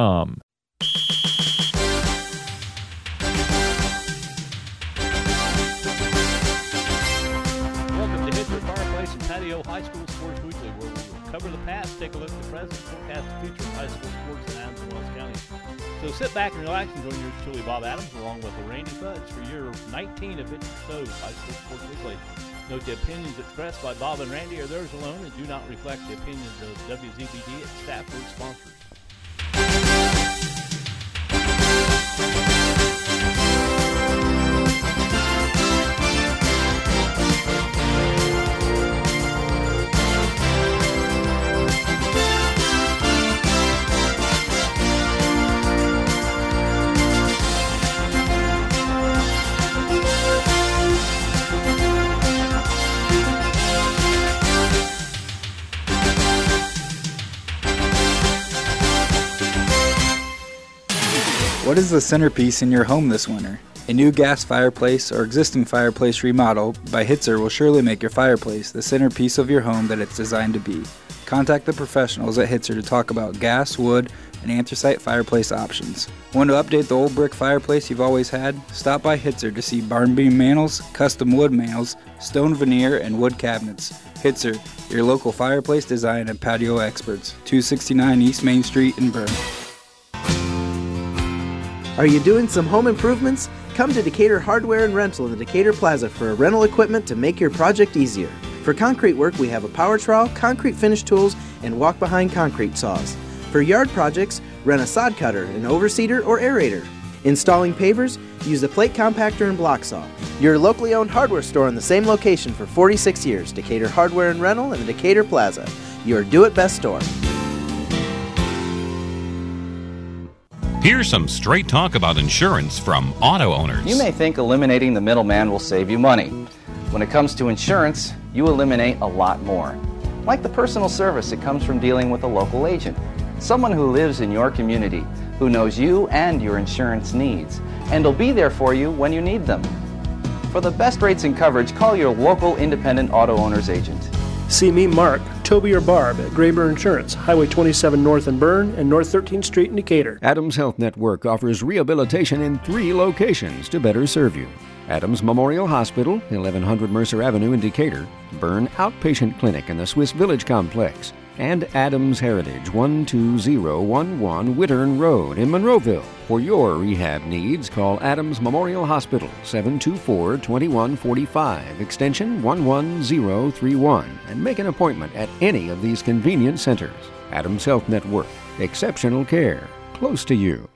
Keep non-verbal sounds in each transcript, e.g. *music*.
Um, Welcome to Hitzer Fireplace and Patio High School Sports Weekly, where we will cover the past, take a look at the present, forecast the future of high school sports in Adams and Wells County. So sit back and relax and join yours truly, Bob Adams, along with Randy Fudge for year 19 of Hitzer Stowe High School Sports Weekly. Note the opinions expressed by Bob and Randy are theirs alone and do not reflect the opinions of WZBD, its staff, or sponsors. What is the centerpiece in your home this winter? A new gas fireplace or existing fireplace remodel by Hitzer will surely make your fireplace the centerpiece of your home that it's designed to be. Contact the professionals at Hitzer to talk about gas, wood, and anthracite fireplace options. Want to update the old brick fireplace you've always had? Stop by Hitzer to see barn beam mantles, custom wood mantles, stone veneer, and wood cabinets. Hitzer, your local fireplace design and patio experts. 269 East Main Street in Berne. Are you doing some home improvements? Come to Decatur Hardware and Rental in the Decatur Plaza for rental equipment to make your project easier. For concrete work, we have a power trowel, concrete finish tools, and walk behind concrete saws. For yard projects, rent a sod cutter, an overseeder, or aerator. Installing pavers, use the plate compactor and block saw. Your locally owned hardware store in the same location for 46 years Decatur Hardware and Rental in the Decatur Plaza. Your do it best store. Here's some straight talk about insurance from auto owners. You may think eliminating the middleman will save you money. When it comes to insurance, you eliminate a lot more. Like the personal service that comes from dealing with a local agent. Someone who lives in your community, who knows you and your insurance needs, and will be there for you when you need them. For the best rates and coverage, call your local independent auto owner's agent. See me, Mark, Toby, or Barb at Graber Insurance, Highway 27 North in Berne and North 13th Street in Decatur. Adams Health Network offers rehabilitation in three locations to better serve you. Adams Memorial Hospital, 1100 Mercer Avenue in Decatur, Berne Outpatient Clinic in the Swiss Village Complex, and Adams Heritage, 12011 Wittern Road in Monroeville. For your rehab needs, call Adams Memorial Hospital, 724 2145, extension 11031, and make an appointment at any of these convenient centers. Adams Health Network, exceptional care, close to you.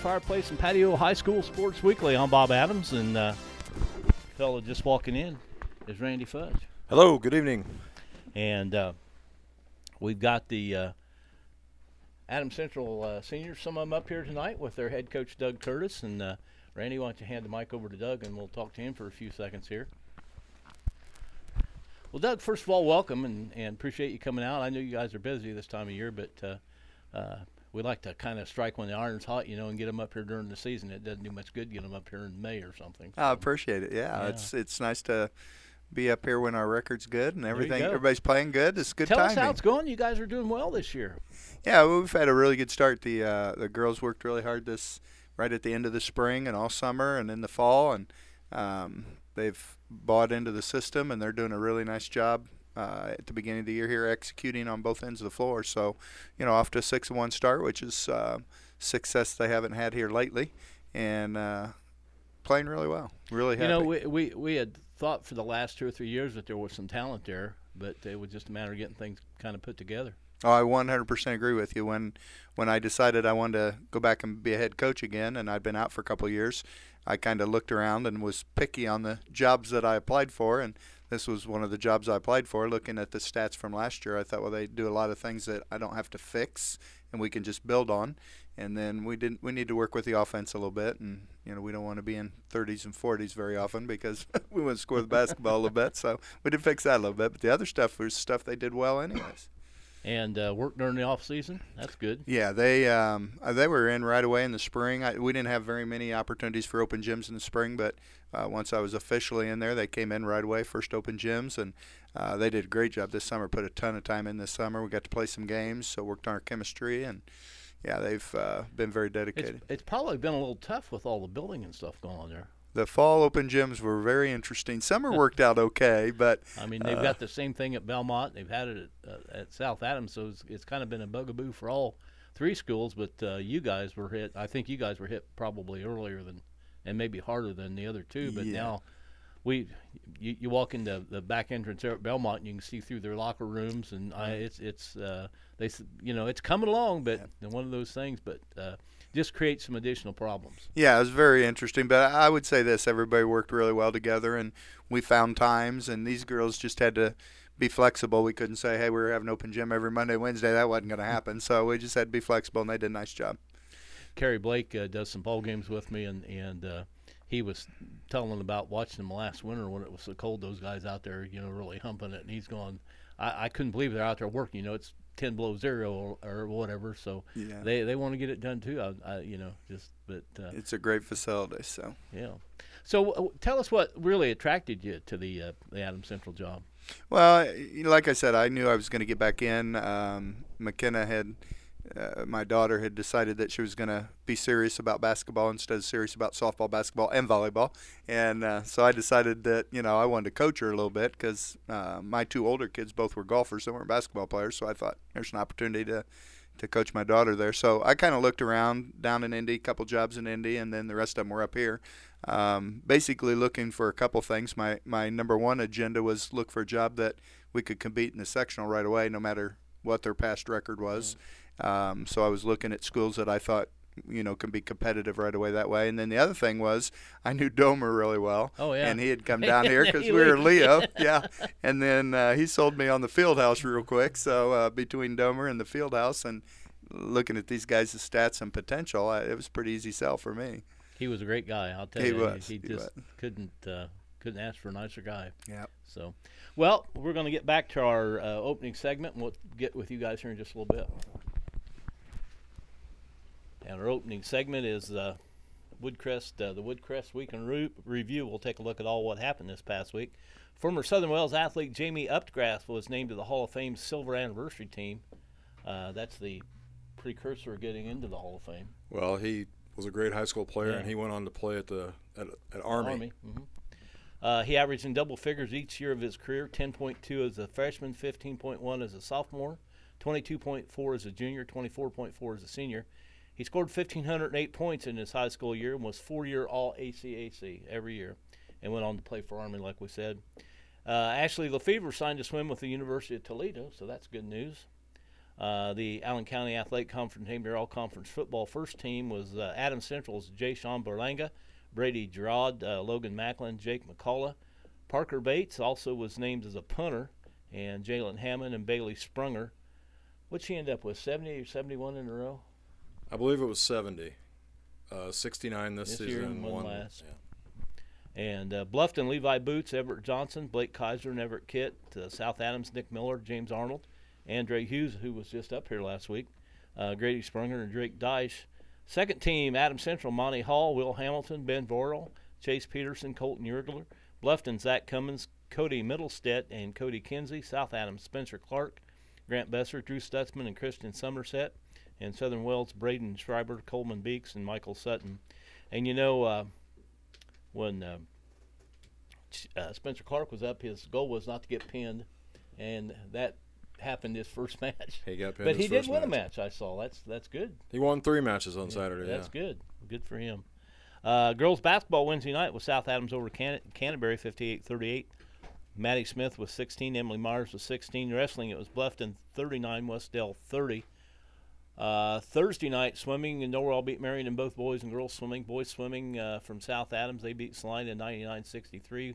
Fireplace and Patio High School Sports Weekly. I'm Bob Adams, and uh, fella just walking in is Randy Fudge. Hello, good evening. And uh, we've got the uh, Adams Central uh, seniors, some of them up here tonight with their head coach Doug Curtis. And uh, Randy, why don't you hand the mic over to Doug, and we'll talk to him for a few seconds here. Well, Doug, first of all, welcome and, and appreciate you coming out. I know you guys are busy this time of year, but uh, uh, we like to kind of strike when the iron's hot, you know, and get them up here during the season. It doesn't do much good getting them up here in May or something. I appreciate it. Yeah, Yeah. it's it's nice to be up here when our record's good and everything. go. Everybody's playing good. It's good Tell timing. us how it's going. You guys are doing well this year. Yeah, well, we've had a really good start. The uh, the girls worked really hard this right at the end of the spring and all summer and in the fall, and um, they've bought into the system and they're doing a really nice job. Uh, at the beginning of the year here, executing on both ends of the floor. So, you know, off to a six and one start, which is uh, success they haven't had here lately, and uh, playing really well. Really happy. You know, we, we we had thought for the last two or three years that there was some talent there, but it was just a matter of getting things kind of put together. Oh, I 100% agree with you. When when I decided I wanted to go back and be a head coach again, and I'd been out for a couple of years, I kind of looked around and was picky on the jobs that I applied for, and this was one of the jobs I applied for. Looking at the stats from last year, I thought, well, they do a lot of things that I don't have to fix, and we can just build on. And then we didn't. We need to work with the offense a little bit, and you know we don't want to be in 30s and 40s very often because *laughs* we want to score the basketball a little bit. So we did fix that a little bit. But the other stuff was stuff they did well, anyways. And uh, work during the off season. That's good. Yeah, they um, uh, they were in right away in the spring. I, we didn't have very many opportunities for open gyms in the spring, but uh, once I was officially in there, they came in right away, first open gyms, and uh, they did a great job this summer. Put a ton of time in this summer. We got to play some games, so worked on our chemistry, and yeah, they've uh, been very dedicated. It's, it's probably been a little tough with all the building and stuff going on there. The fall open gyms were very interesting. Summer *laughs* worked out okay, but I mean they've uh, got the same thing at Bellmont. They've had it at, uh, at South Adams, so it's, it's kind of been a bugaboo for all three schools. But uh, you guys were hit. I think you guys were hit probably earlier than and maybe harder than the other two. But Yeah. now we you, you walk into the back entrance there at Bellmont, and you can see through their locker rooms, and I, it's it's uh, they you know it's coming along, but one of those things, but uh, just creates some additional problems. Yeah, it was very interesting. But I would say this: everybody worked really well together, and we found times. And these girls just had to be flexible. We couldn't say, "Hey, we're having open gym every Monday, Wednesday." That wasn't going to happen. So we just had to be flexible, and they did a nice job. Kerry Blake uh, does some ball games with me, and and uh, he was telling about watching them last winter when it was so cold. Those guys out there, you know, really humping it, and he's going. I, I couldn't believe they're out there working. You know, it's ten below zero or, or whatever, so Yeah. they they want to get it done too. I, I you know, just but uh, It's a great facility. So yeah. So uh, tell us what really attracted you to the uh, the Adams Central job. Well, like I said, I knew I was going to get back in. Um, McKenna had, uh, my daughter had decided that she was going to be serious about basketball instead of serious about softball, basketball, and volleyball. And uh, so I decided that, you know, I wanted to coach her a little bit because uh, my two older kids both were golfers, they weren't basketball players. So I thought there's an opportunity to, to coach my daughter there. So I kind of looked around down in Indy, a couple jobs in Indy, and then the rest of them were up here. Um, basically looking for a couple things. My my number one agenda was look for a job that we could compete in the sectional right away, no matter what their past record was. Um, so I was looking at schools that I thought you know can be competitive right away that way. And then the other thing was I knew Domer really well. Oh, yeah. And he had come *laughs* down here because we were Leo. *laughs* Yeah. And then uh, he sold me on the field house real quick. So uh, between Domer and the field house and looking at these guys' stats and potential, I, it was a pretty easy sell for me. He was a great guy. I'll tell He you. was, He, he just was. couldn't uh, couldn't ask for a nicer guy. Yeah. So, well, we're going to get back to our uh, opening segment, and we'll get with you guys here in just a little bit. And our opening segment is uh, Woodcrest, uh, the Woodcrest Week in Re- Review. We'll take a look at all what happened this past week. Former Southern Wells athlete Jamie Upgrass was named to the Hall of Fame Silver Anniversary Team. Uh, that's the precursor of getting into the Hall of Fame. Well, he was a great high school player, Yeah. and he went on to play at the at, at Army. Mm-hmm. Uh, he averaged in double figures each year of his career 10.2 as a freshman, 15.1 as a sophomore, 22.4 as a junior, 24.4 as a senior. He scored 1,508 points in his high school year and was four year All ACAC every year and went on to play for Army, like we said. Uh, Ashley Lefevre signed to swim with the University of Toledo, so that's good news. Uh, the Allen County Athletic Conference named their All Conference Football first team was uh, Adams Central's Jay Sean Berlanga, Brady Gerard, uh, Logan Macklin, Jake McCullough. Parker Bates also was named as a punter, and Jalen Hammond and Bailey Sprunger. What'd she end up with, 70 or 71 in a row? I believe it was 70. Uh, 69 this, This season year one one last. yeah. And uh, Bluffton, Levi Boots, Everett Johnson, Blake Kaiser, and Everett Kitt, uh, South Adams, Nick Miller, James Arnold, Andre Hughes, who was just up here last week, uh, Grady Springer, and Drake Dyche. Second team, Adam Central, Monty Hall, Will Hamilton, Ben Vorel, Chase Peterson, Colton Yergler. Bluffton, Zach Cummins, Cody Middlestead, and Cody Kinsey. South Adams, Spencer Clark, Grant Besser, Drew Stutzman, and Christian Somerset. And Southern Wells, Braden Schreiber, Coleman Beeks, and Michael Sutton. And you know, uh, when uh, uh, Spencer Clark was up, his goal was not to get pinned, and that happened his first *laughs* match. He got pinned but he did win a match. I saw. That's that's good. He won three matches on Saturday. That's yeah. good. Good for him. Uh, girls basketball Wednesday night was South Adams over Can- Canterbury 58-38. Maddie Smith was 16. Emily Myers was 16. Wrestling it was Bluffton 39. Westdale 30. Uh, Thursday night swimming and Norwell beat Marion in both boys and girls swimming. Boys swimming uh, from South Adams they beat Celina 99-63.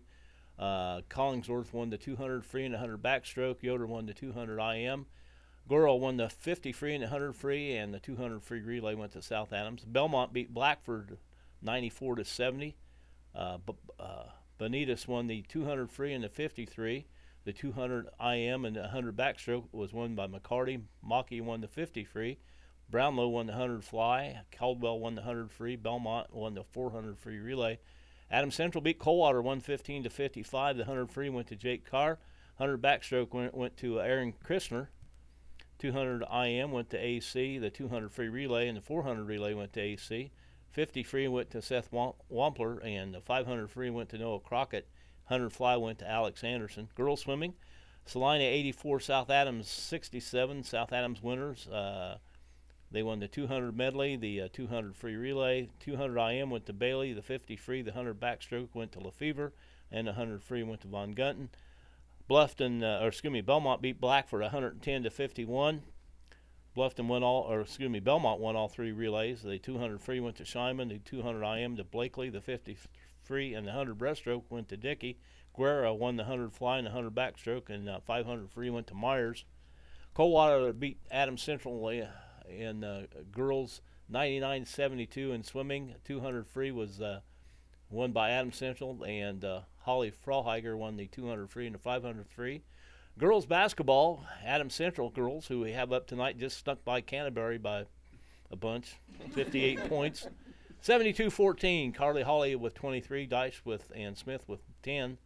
Uh, Collingsworth won the 200 free and 100 backstroke. Yoder won the 200 IM. Girl won the 50 free and 100 free, and the 200 free relay went to South Adams. Bellmont beat Blackford 94 to 70. Uh, uh, Bonitas won the 200 free and the 53. The 200 IM and the 100 backstroke was won by McCarty. Mocky won the 50 free. Brownlow won the 100 fly. Caldwell won the 100 free. Bellmont won the 400 free relay. Adams Central beat Coldwater 115 to 55. The 100 free went to Jake Carr. 100 backstroke went, went to Aaron Christner. 200 IM went to AC. The 200 free relay and the 400 relay went to AC. 50 free went to Seth Wampler, and the 500 free went to Noah Crockett. 100 fly went to Alex Anderson. Girls swimming, Celina 84, South Adams 67. South Adams winners. Uh, they won the 200 medley, the uh, 200 free relay. 200 IM went to Bailey. The 50 free, the 100 backstroke went to Lefevre, and the 100 free went to Von Gunton. Bluffton, uh, or excuse me, Bellmont beat Blackford 110 to 51. Bluffton won all, or excuse me, Bellmont won all three relays. The 200 free went to Scheinman, the 200 IM to Blakely, the 50 free and the 100 breaststroke went to Dickey. Guerra won the 100 fly and the 100 backstroke, and uh, 500 free went to Myers. Coldwater beat Adams Central in uh, girls 99-72 in swimming. 200 free was uh, won by Adam Central, and uh, Holly Froheiger won the 200 free and the 500 free. Girls basketball, Adam Central girls, who we have up tonight, just stuck by Canterbury by a bunch, 58 *laughs* points. 72-14, Carly Holly with 23, Dice with and Smith with 10.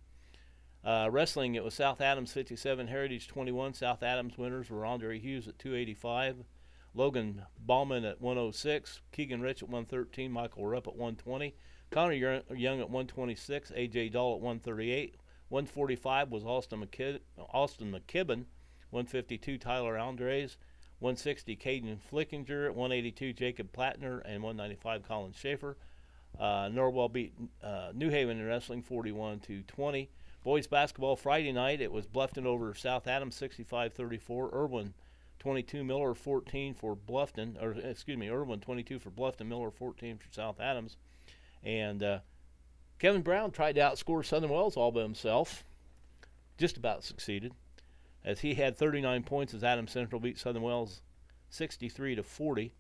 Uh, wrestling, it was South Adams 57, Heritage 21. South Adams winners were Andre Hughes at 285, Logan Ballman at 106, Keegan Rich at 113, Michael Rupp at 120, Connor Young at 126, AJ Dahl at 138, 145 was Austin, McKib- Austin McKibben, 152 Tyler Andres, 160 Caden Flickinger, 182 Jacob Plattner, and 195 Colin Schaefer. Uh, Norwell beat uh, New Haven in wrestling 41 to 20. Boys basketball Friday night it was Bluffton over South Adams 65-34. Irwin 22 Miller 14 for Bluffton or excuse me Irwin 22 for Bluffton Miller 14 for South Adams, and uh, Kevin Brown tried to outscore Southern Wells all by himself. Just about succeeded, as he had 39 points as Adams Central beat Southern Wells 63 to 40.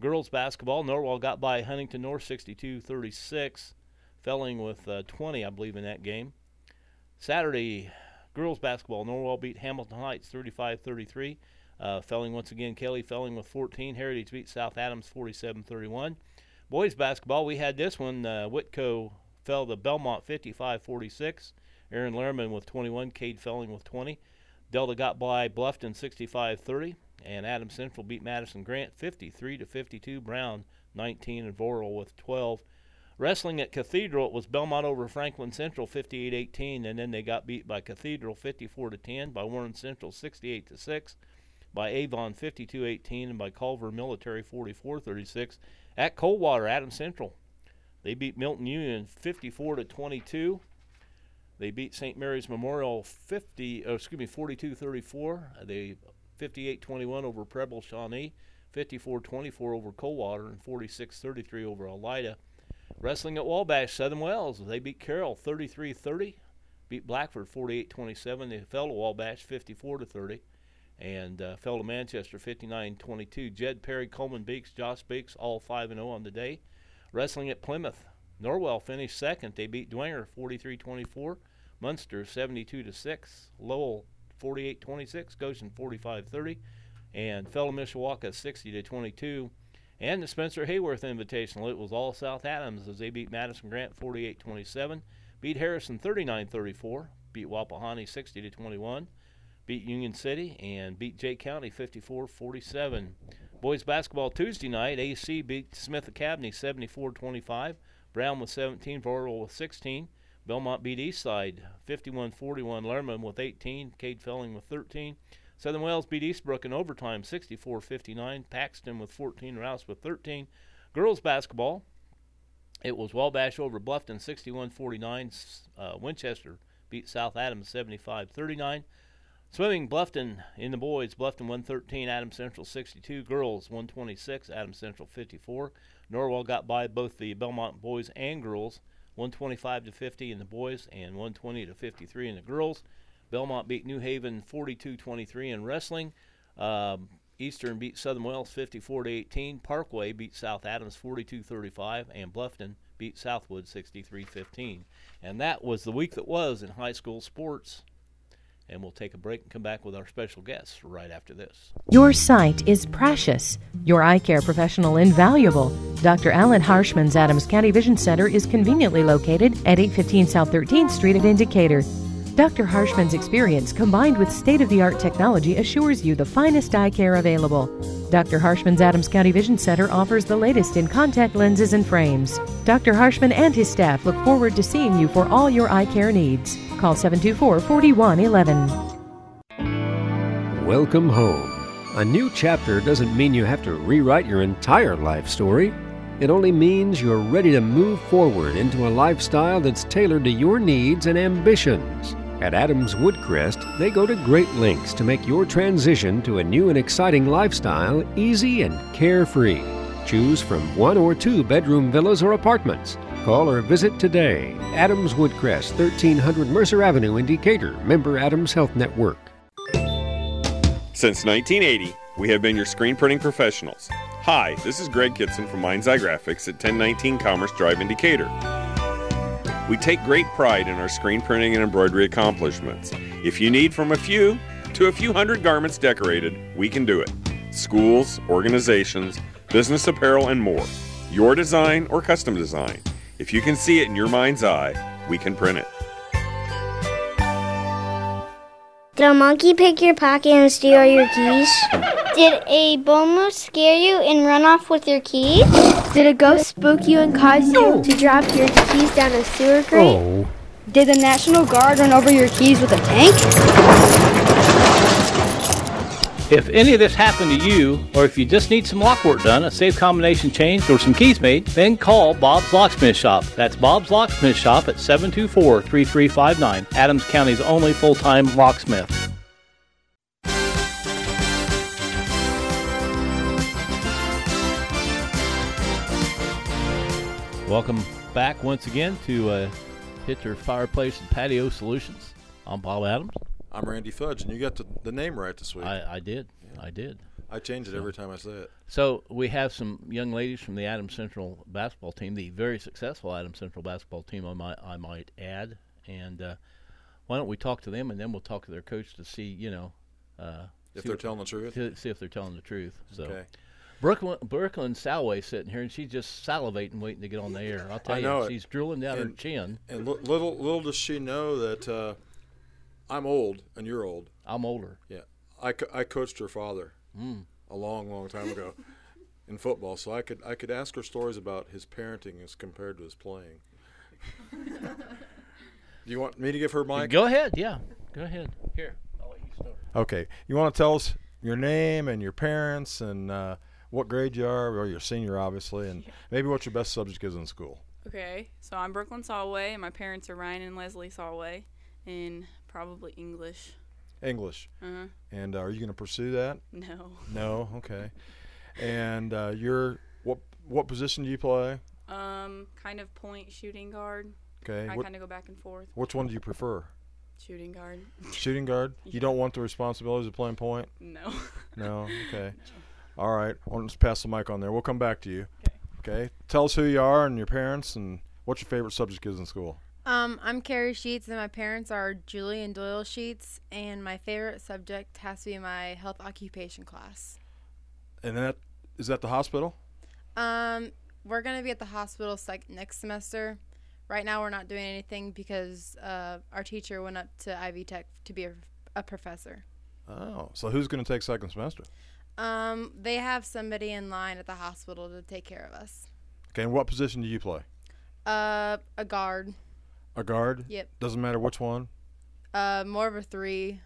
Girls basketball, Norwell got by Huntington North 62-36, felling with uh, 20, I believe, in that game. Saturday, girls basketball, Norwell beat Hamilton Heights 35-33. Uh, felling once again, Kelly felling with 14. Heritage beat South Adams 47-31. Boys basketball, we had this one. Uh, Whitko fell to Bellmont 55-46. Aaron Lehrman with 21, Cade Felling with 20. Delta got by Bluffton 65-30, and Adams Central beat Madison Grant 53 to 52. Brown 19 and Voral with 12. Wrestling at Cathedral, it was Bellmont over Franklin Central 58-18, and then they got beat by Cathedral 54 to 10, by Warren Central 68 to 6, by Avon 52-18, and by Culver Military 44-36. At Coldwater, Adams Central they beat Milton Union 54 to 22. They beat St. Mary's Memorial 50, oh, excuse me, 42-34. They 58-21 over Preble Shawnee, 54-24 over Coldwater, and 46-33 over Elida. Wrestling at Wabash, Southern Wells, they beat Carroll 33-30. Beat Blackford 48-27. They fell to Wabash 54 to 30, and uh, fell to Manchester 59-22. Jed Perry, Coleman Beeks, Josh Beeks, all 5 and 0 on the day. Wrestling at Plymouth, Norwell finished second. They beat Dwenger 43-24, Munster 72 6, Lowell 48-26, Goshen 45-30, and fell to Mishawaka 60 22. And the Spencer Hayworth Invitational, it was all South Adams as they beat Madison Grant 48-27, beat Harrison 39-34, beat Wapahani 60 21, beat Union City, and beat Jay County 54-47. Boys basketball Tuesday night, AC beat Smith Academy 74-25. Brown with 17, Voral with 16. Bellmont beat Eastside 51-41. Lerman with 18. Cade Felling with 13. Southern Wells beat Eastbrook in overtime 64-59. Paxton with 14. Rouse with 13. Girls basketball, it was Wabash over Bluffton 61-49. Uh, Winchester beat South Adams 75-39. Swimming, Bluffton in the boys, Bluffton 113, Adams Central 62. Girls 126, Adams Central 54. Norwell got by both the Bellmont boys and girls, 125 to 50 in the boys and 120 to 53 in the girls. Bellmont beat New Haven 42-23 in wrestling. Um, Eastern beat Southern Wells 54 to 18. Parkway beat South Adams 42-35, and Bluffton beat Southwood 63-15. And that was the week that was in high school sports. And we'll take a break and come back with our special guests right after this. Your sight is precious. Your eye care professional invaluable. Dr. Alan Harshman's Adams County Vision Center is conveniently located at 815 South 13th Street at Indicator. Dr. Harshman's experience combined with state of the art technology assures you the finest eye care available. Dr. Harshman's Adams County Vision Center offers the latest in contact lenses and frames. Dr. Harshman and his staff look forward to seeing you for all your eye care needs. Call 724 4111. Welcome home. A new chapter doesn't mean you have to rewrite your entire life story. It only means you're ready to move forward into a lifestyle that's tailored to your needs and ambitions. At Adams Woodcrest, they go to great lengths to make your transition to a new and exciting lifestyle easy and carefree. Choose from one or two bedroom villas or apartments. Call or visit today. Adams Woodcrest, 1300 Mercer Avenue in Decatur, member Adams Health Network. Since 1980, we have been your screen printing professionals. Hi, this is Greg Kitson from Mind's Eye Graphics at 1019 Commerce Drive in Decatur. We take great pride in our screen printing and embroidery accomplishments. If you need from a few to a few hundred garments decorated, we can do it. Schools, organizations, business apparel, and more. Your design or custom design. If you can see it in your mind's eye, we can print it. Did a monkey pick your pocket and steal your keys? Did a bull moose scare you and run off with your keys? Did a ghost spook you and cause you to drop your keys down a sewer grate? Oh. Did the National Guard run over your keys with a tank? If any of this happened to you, or if you just need some lock work done, a safe combination changed, or some keys made, then call Bob's Locksmith Shop. That's Bob's Locksmith Shop at 724 3359, Adams County's only full time locksmith. Welcome back once again to uh, Hitzer Fireplace and Patio Solutions. I'm Bob Adams. I'm Randy Fudge, and you got the, the name right this week. I, I did. I did. I change it So- every time I say it. So we have some young ladies from the Adams Central basketball team, the very successful Adams Central basketball team, I might, I might add. And uh, why don't we talk to them, and then we'll talk to their coach to see, you know, uh, If see they're telling the truth? to see if they're telling the truth. So. Okay. Brooklyn, Brooklyn Salway sitting here, and she's just salivating, waiting to get on the air. I'll tell I you, she's drooling down her chin. And li- little little does she know that uh, I'm old and you're old. I'm older. Yeah, I, co- I coached her father Mm. a long, long time ago *laughs* in football, so I could I could ask her stories about his parenting as compared to his playing. *laughs* Do you want me to give her mic? Go ahead, yeah, go ahead. Here, I'll let you start. Okay. You want to tell us your name and your parents and uh, what grade you are, or your senior, obviously, and *laughs* maybe what your best subject is in school. Okay, so I'm Brooklyn Solway, and my parents are Ryan and Leslie Solway, in probably English. English. Uh-huh. And uh, are you going to pursue that? No. No. Okay. And uh, you're what? What position do you play? Um, kind of point shooting guard. Okay. I kind of go back and forth. Which one do you prefer? Shooting guard. Shooting guard. *laughs* Yeah. You don't want the responsibilities of playing point. No. *laughs* No. *laughs* Okay. All right. Well, let's pass the mic on there. We'll come back to you. Okay. Tell us who you are and your parents and what your favorite subject is in school. Um, I'm Carrie Sheets, and my parents are Julie and Doyle Sheets, and my favorite subject has to be my health occupation class. And that is that the hospital? Um, we're gonna be at the hospital sec- next semester. Right now, we're not doing anything because uh, our teacher went up to Ivy Tech to be a, a professor. Oh, so who's going to take second semester? Um, they have somebody in line at the hospital to take care of us. Okay. And what position do you play? Uh, a guard. A guard. Yep. Doesn't matter which one. Uh, more of a three.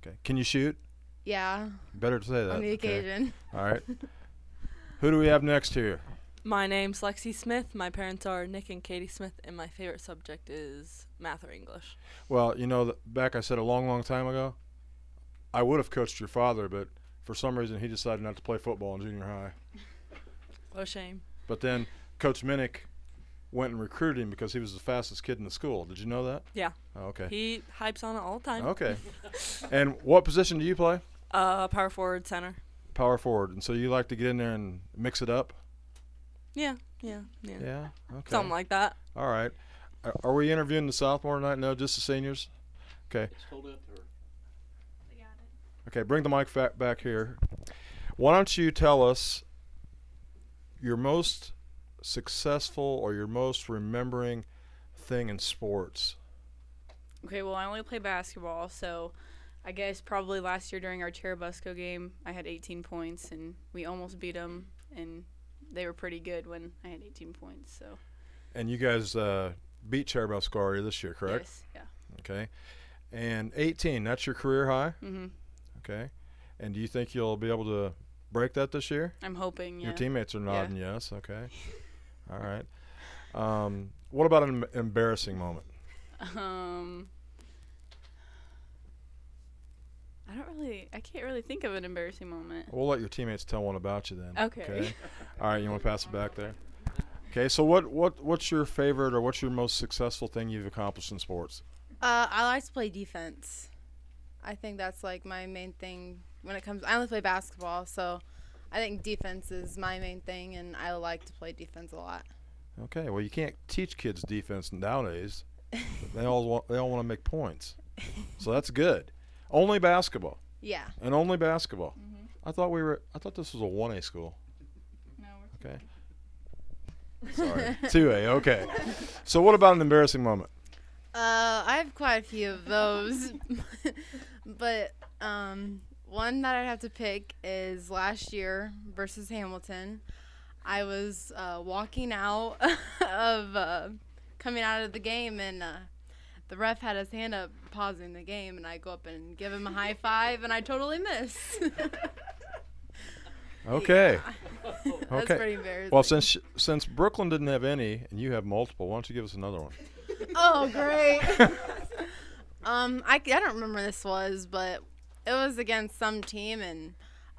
Okay. Can you shoot? Yeah. Better to say that. On the okay. occasion. All right. Who do we have next here? My name's Lexi Smith. My parents are Nick and Katie Smith, and my favorite subject is math or English. Well, you know, th- back I said a long, long time ago, I would have coached your father, but for some reason he decided not to play football in junior high. What a shame. But then Coach Minnick went and recruited him because he was the fastest kid in the school. Did you know that? Yeah. Oh, okay. He hypes on it all the time. Okay. *laughs* and what position do you play? Uh, power forward, center. Power forward. And so you like to get in there and mix it up? Yeah, yeah, yeah. Yeah. Okay. Something like that. All right. Are, are we interviewing the sophomore tonight? No, just the seniors. Okay. Hold it up. Okay, bring the mic back here. Why don't you tell us your most successful or your most remembering thing in sports? Okay, well, I only play basketball, so I guess probably last year during our Churubusco game, I had 18 points, and we almost beat them, and they were pretty good when I had 18 points. So And you guys uh, beat Churubusco already this year, correct? Yes, yeah. Okay. And 18, that's your career high? Mm-hmm. Okay. And do you think you'll be able to break that this year? I'm hoping, Your teammates are Yeah. nodding yes. Okay. *laughs* All right. Um, what about an em- embarrassing moment? Um, I don't really, I can't really think of an embarrassing moment. We'll let your teammates tell one about you then. Okay. All right, you want to pass it back there? Okay, so what what what's your favorite or what's your most successful thing you've accomplished in sports? Uh, I like to play defense. I think that's like my main thing when it comes. I only play basketball, so I think defense is my main thing, and I like to play defense a lot. Okay, well you can't teach kids defense nowadays. *laughs* they all want they all want to make points, so that's good. Only basketball. Yeah. And only basketball. I thought we were. I thought this was a one A school. No. We're Okay. Sorry. Two A. Okay. So what about an embarrassing moment? Uh, I have quite a few of those, *laughs* but um, one that I'd have to pick is last year versus Hamilton. I was uh, walking out *laughs* of uh, coming out of the game, and uh, the ref had his hand up, pausing the game, and I go up and give him a high five, and I totally miss. *laughs* Okay. *laughs* That's okay. pretty embarrassing. Well, since since Brooklyn didn't have any and you have multiple, why don't you give us another one? oh, great. um, I, I don't remember this was, but it was against some team, and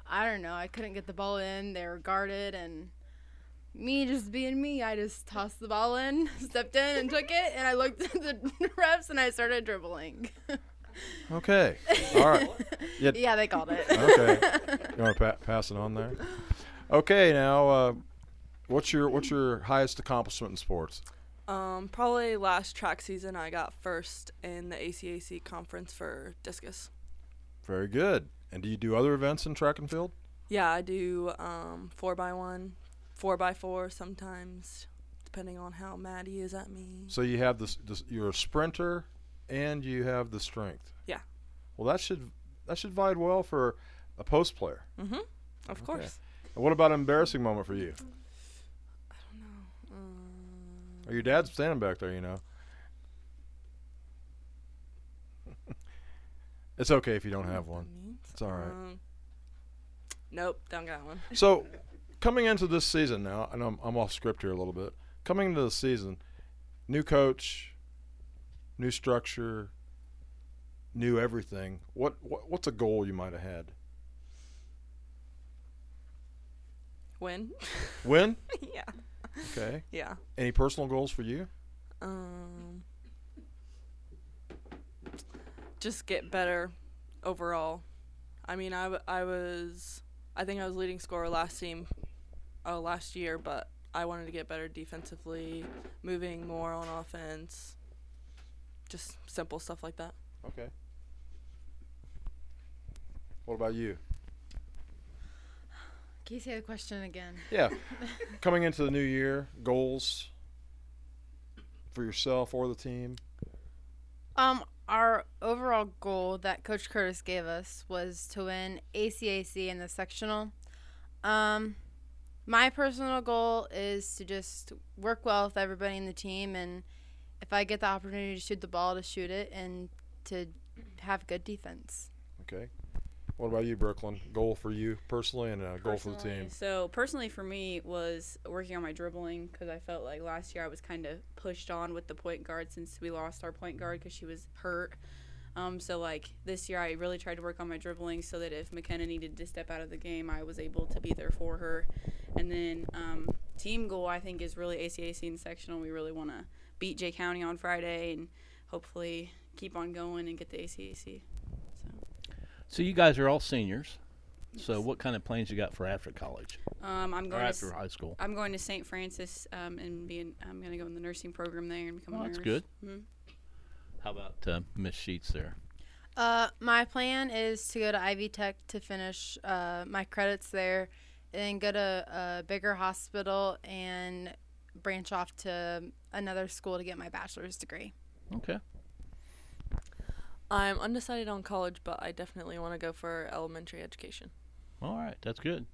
I don't know. I couldn't get the ball in. They were guarded, and me just being me, I just tossed the ball in, *laughs* stepped in, and took it. And I looked at the *laughs* refs, and I started dribbling. *laughs* Okay. All right. Yeah. Yeah, they called it. okay. You want to pa- pass it on there? Okay. Now, uh, what's your what's your highest accomplishment in sports? Um, probably last track season, I got first in the ACAC conference for discus. Very good. And do you do other events in track and field? Yeah, I do um, four by one, four by four sometimes, depending on how mad he is at me. So you have this, this you're a sprinter, and you have the strength. Yeah. Well, that should that should bode well for a post player. Mm-hmm. Of Okay. course. And what about an embarrassing moment for you? I don't know. Um, Oh, your dad's standing back there, you know. It's okay if you don't have one. It's all right. Um, nope, don't got one. So, coming into this season now, and I'm, I'm off script here a little bit. Coming into the season, new coach, new structure, new everything. What, what what's a goal you might have had? Win. Win? *laughs* yeah. Okay. Yeah. Any personal goals for you? Um, just get better overall. I mean, I, w- I was, I think I was leading scorer last team, uh, last year, but I wanted to get better defensively, moving more on offense, just simple stuff like that. Okay. What about you? Can you say the question again? Yeah. *laughs* Coming into the new year, goals for yourself or the team? Um, our overall goal that Coach Curtis gave us was to win ACAC in the sectional. Um, my personal goal is to just work well with everybody in the team, and if I get the opportunity to shoot the ball, to shoot it, and to have good defense. Okay. What about you, Brooklyn? Goal for you personally and a goal for the team? So personally, for me, was working on my dribbling because I felt like last year I was kind of pushed on with the point guard since we lost our point guard because she was hurt. Um, so like this year, I really tried to work on my dribbling so that if McKenna needed to step out of the game, I was able to be there for her. And then um, team goal, I think, is really ACAC and sectional. We really want to beat Jay County on Friday and hopefully keep on going and get the ACAC. So you guys are all seniors. So what kind of plans you got for after college? Um, I'm Or going to after s- high school. I'm going to St. Francis um, and being I'm going to go in the nursing program there and become Well, a that's nurse. good. Mhm. How about uh, Miss Sheets there? Uh, my plan is to go to Ivy Tech to finish uh, my credits there, and then go to a bigger hospital and branch off to another school to get my bachelor's degree. Okay. I'm undecided on college, but I definitely want to go for elementary education. All right, that's good.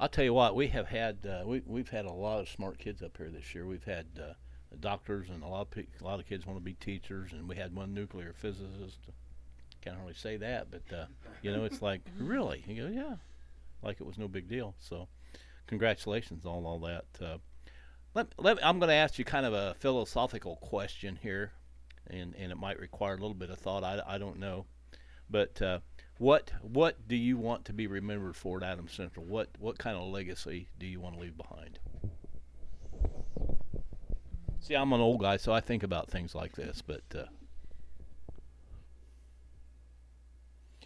I'll tell you what, we have had uh, we we've had a lot of smart kids up here this year. We've had uh, doctors and a lot of pe- a lot of kids want to be teachers, and we had one nuclear physicist. Can't really say that, but uh, you know, it's like *laughs* really, you go, yeah, like it was no big deal. So, congratulations on all that. Uh, let, let I'm going to ask you kind of a philosophical question here, and and it might require a little bit of thought. I, I don't know, but uh, what what do you want to be remembered for at Adams Central? What what kind of legacy do you want to leave behind? See, I'm an old guy, so I think about things like this. But uh,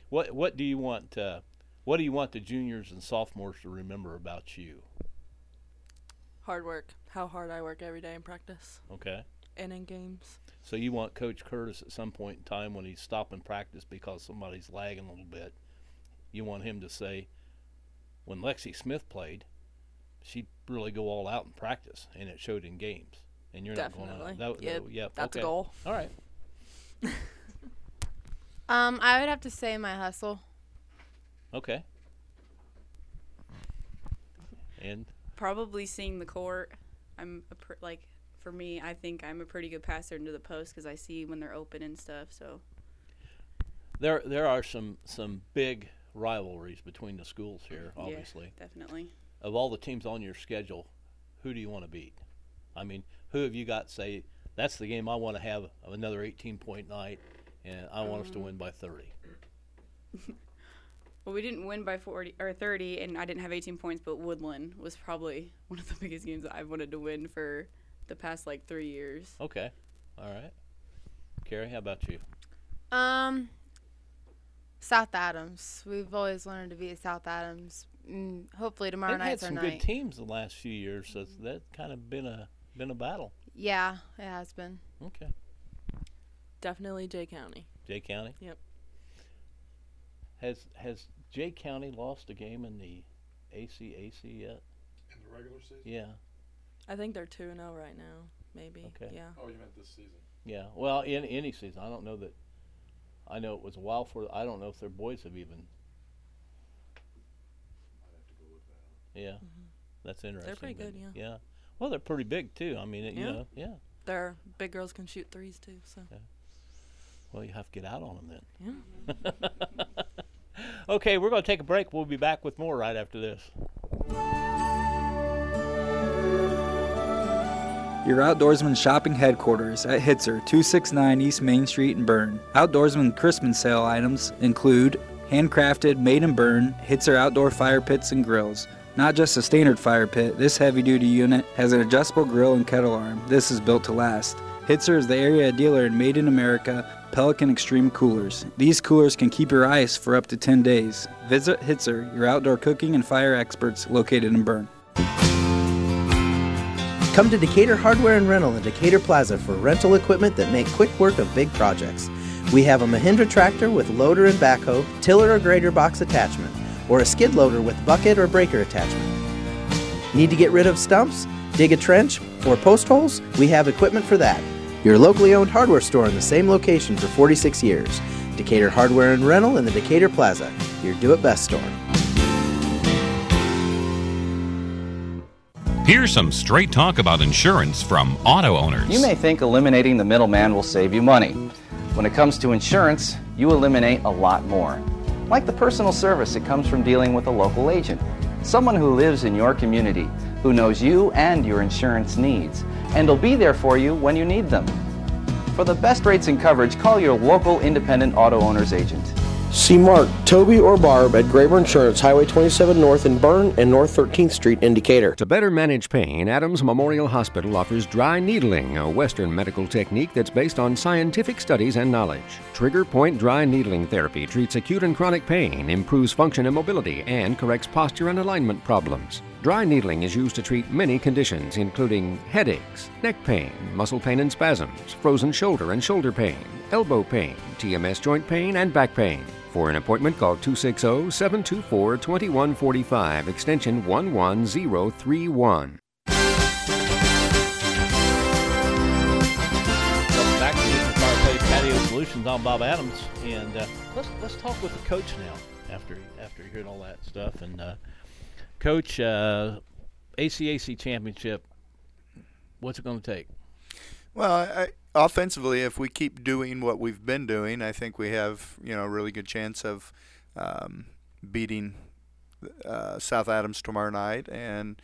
what what do you want? Uh, what do you want the juniors and sophomores to remember about you? Hard work. How hard I work every day in practice. Okay. And in games. So you want Coach Curtis at some point in time when he's stopping practice because somebody's lagging a little bit, you want him to say, when Lexi Smith played, she'd really go all out in practice, and it showed in games. And you're Definitely. not going to. That, Yep, that, yep, that's a goal. All right. *laughs* Um, I would have to say my hustle. Okay. And Probably seeing the court. I'm a pr- like for me, I think I'm a pretty good passer into the post because I see when they're open and stuff. So there there are some some big rivalries between the schools here, Yeah, obviously. definitely. Of all the teams on your schedule, who do you want to beat? I mean, who have you got say that's the game I want to have another 18 point night and I want us to Um, win by 30. *laughs* well, we didn't win by 40 or 30, and I didn't have 18 points. But Woodlan was probably *laughs* one of the biggest games I've wanted to win for the past like three years. Okay. All right. Carrie, how about you? Um, South Adams. We've always wanted to be at South Adams. Mm, hopefully tomorrow They've had night's our some night. good teams the last few years, so it's- that's kind of been a been a battle. Yeah, it has been. Okay. Definitely Jay County. Jay County. Yep. Has has Jay County lost a game in the ACAC yet? In the regular season? Yeah. I think they're 2 and 0 right now, maybe. Okay. Yeah. Oh, you meant this season? Yeah. Well, in any season, I don't know that. I know it was a while for. I don't know if their boys have even. Yeah, mm-hmm. that's interesting. They're pretty good, yeah. Yeah. Well, they're pretty big too. I mean, it, you Yeah. know, yeah. Their big girls can shoot threes too, so. Yeah. Well, you have to get out on them then. Yeah. *laughs* okay, we're going to take a break. We'll be back with more right after this. Your Outdoorsman shopping headquarters at Hitzer, 269 East Main Street in Berne. Outdoorsman Christmas sale items include handcrafted, made in Berne, Hitzer outdoor fire pits and grills. Not just a standard fire pit, this heavy duty unit has an adjustable grill and kettle arm. This is built to last. Hitzer is the area dealer in Made in America Pelican Extreme Coolers. These coolers can keep your ice for up to 10 days. Visit Hitzer, your outdoor cooking and fire experts located in Berne. Come to Decatur Hardware and Rental in Decatur Plaza for rental equipment that make quick work of big projects. We have a Mahindra tractor with loader and backhoe, tiller or grader box attachment, or a skid loader with bucket or breaker attachment. Need to get rid of stumps, dig a trench, or post holes? We have equipment for that. Your locally owned hardware store in the same location for 46 years. Decatur Hardware and Rental in the Decatur Plaza, your do it best store. Here's some straight talk about insurance from auto owners. You may think eliminating the middleman will save you money. When it comes to insurance, you eliminate a lot more. Like the personal service that comes from dealing with a local agent. Someone who lives in your community, who knows you and your insurance needs, and will be there for you when you need them. For the best rates and coverage, call your local independent auto owner's agent. See Mark, Toby, or Barb at Graber Insurance, Highway 27 North in Berne and North 13th Street in Decatur. To better manage pain, Adams Memorial Hospital offers dry needling, a Western medical technique that's based on scientific studies and knowledge. Trigger point dry needling therapy treats acute and chronic pain, improves function and mobility, and corrects posture and alignment problems. Dry needling is used to treat many conditions, including headaches, neck pain, muscle pain and spasms, frozen shoulder and shoulder pain, elbow pain, TMJ joint pain, and back pain. For an appointment, call 260 724 2145, extension 11031. Welcome back to the Fireplace Patio Solutions. I'm Bob Adams, and uh, let's let's talk with the coach now. After after hearing all that stuff, and uh, coach, uh, ACAC championship. What's it going to take? Well, I, offensively, if we keep doing what we've been doing, I think we have you know a really good chance of um, beating uh, South Adams tomorrow night and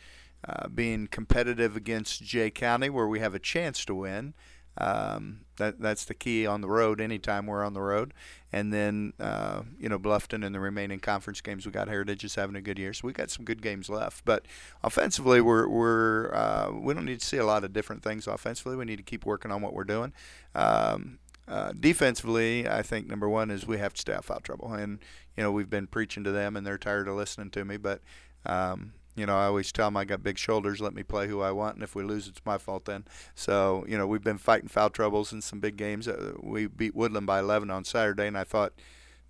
uh, being competitive against Jay County, where we have a chance to win. Um, that that's the key on the road. Anytime we're on the road, and then uh, you know Bluffton and the remaining conference games we got. Heritage is having a good year, so we got some good games left. But offensively, we're we're uh, we don't need to see a lot of different things offensively. We need to keep working on what we're doing. Um, uh, defensively, I think number one is we have to stay out foul trouble, and you know we've been preaching to them, and they're tired of listening to me. But um, you know, I always tell them I got big shoulders. Let me play who I want, and if we lose, it's my fault then. So, you know, we've been fighting foul troubles in some big games. Uh, we beat Woodlan by 11 on Saturday, and I thought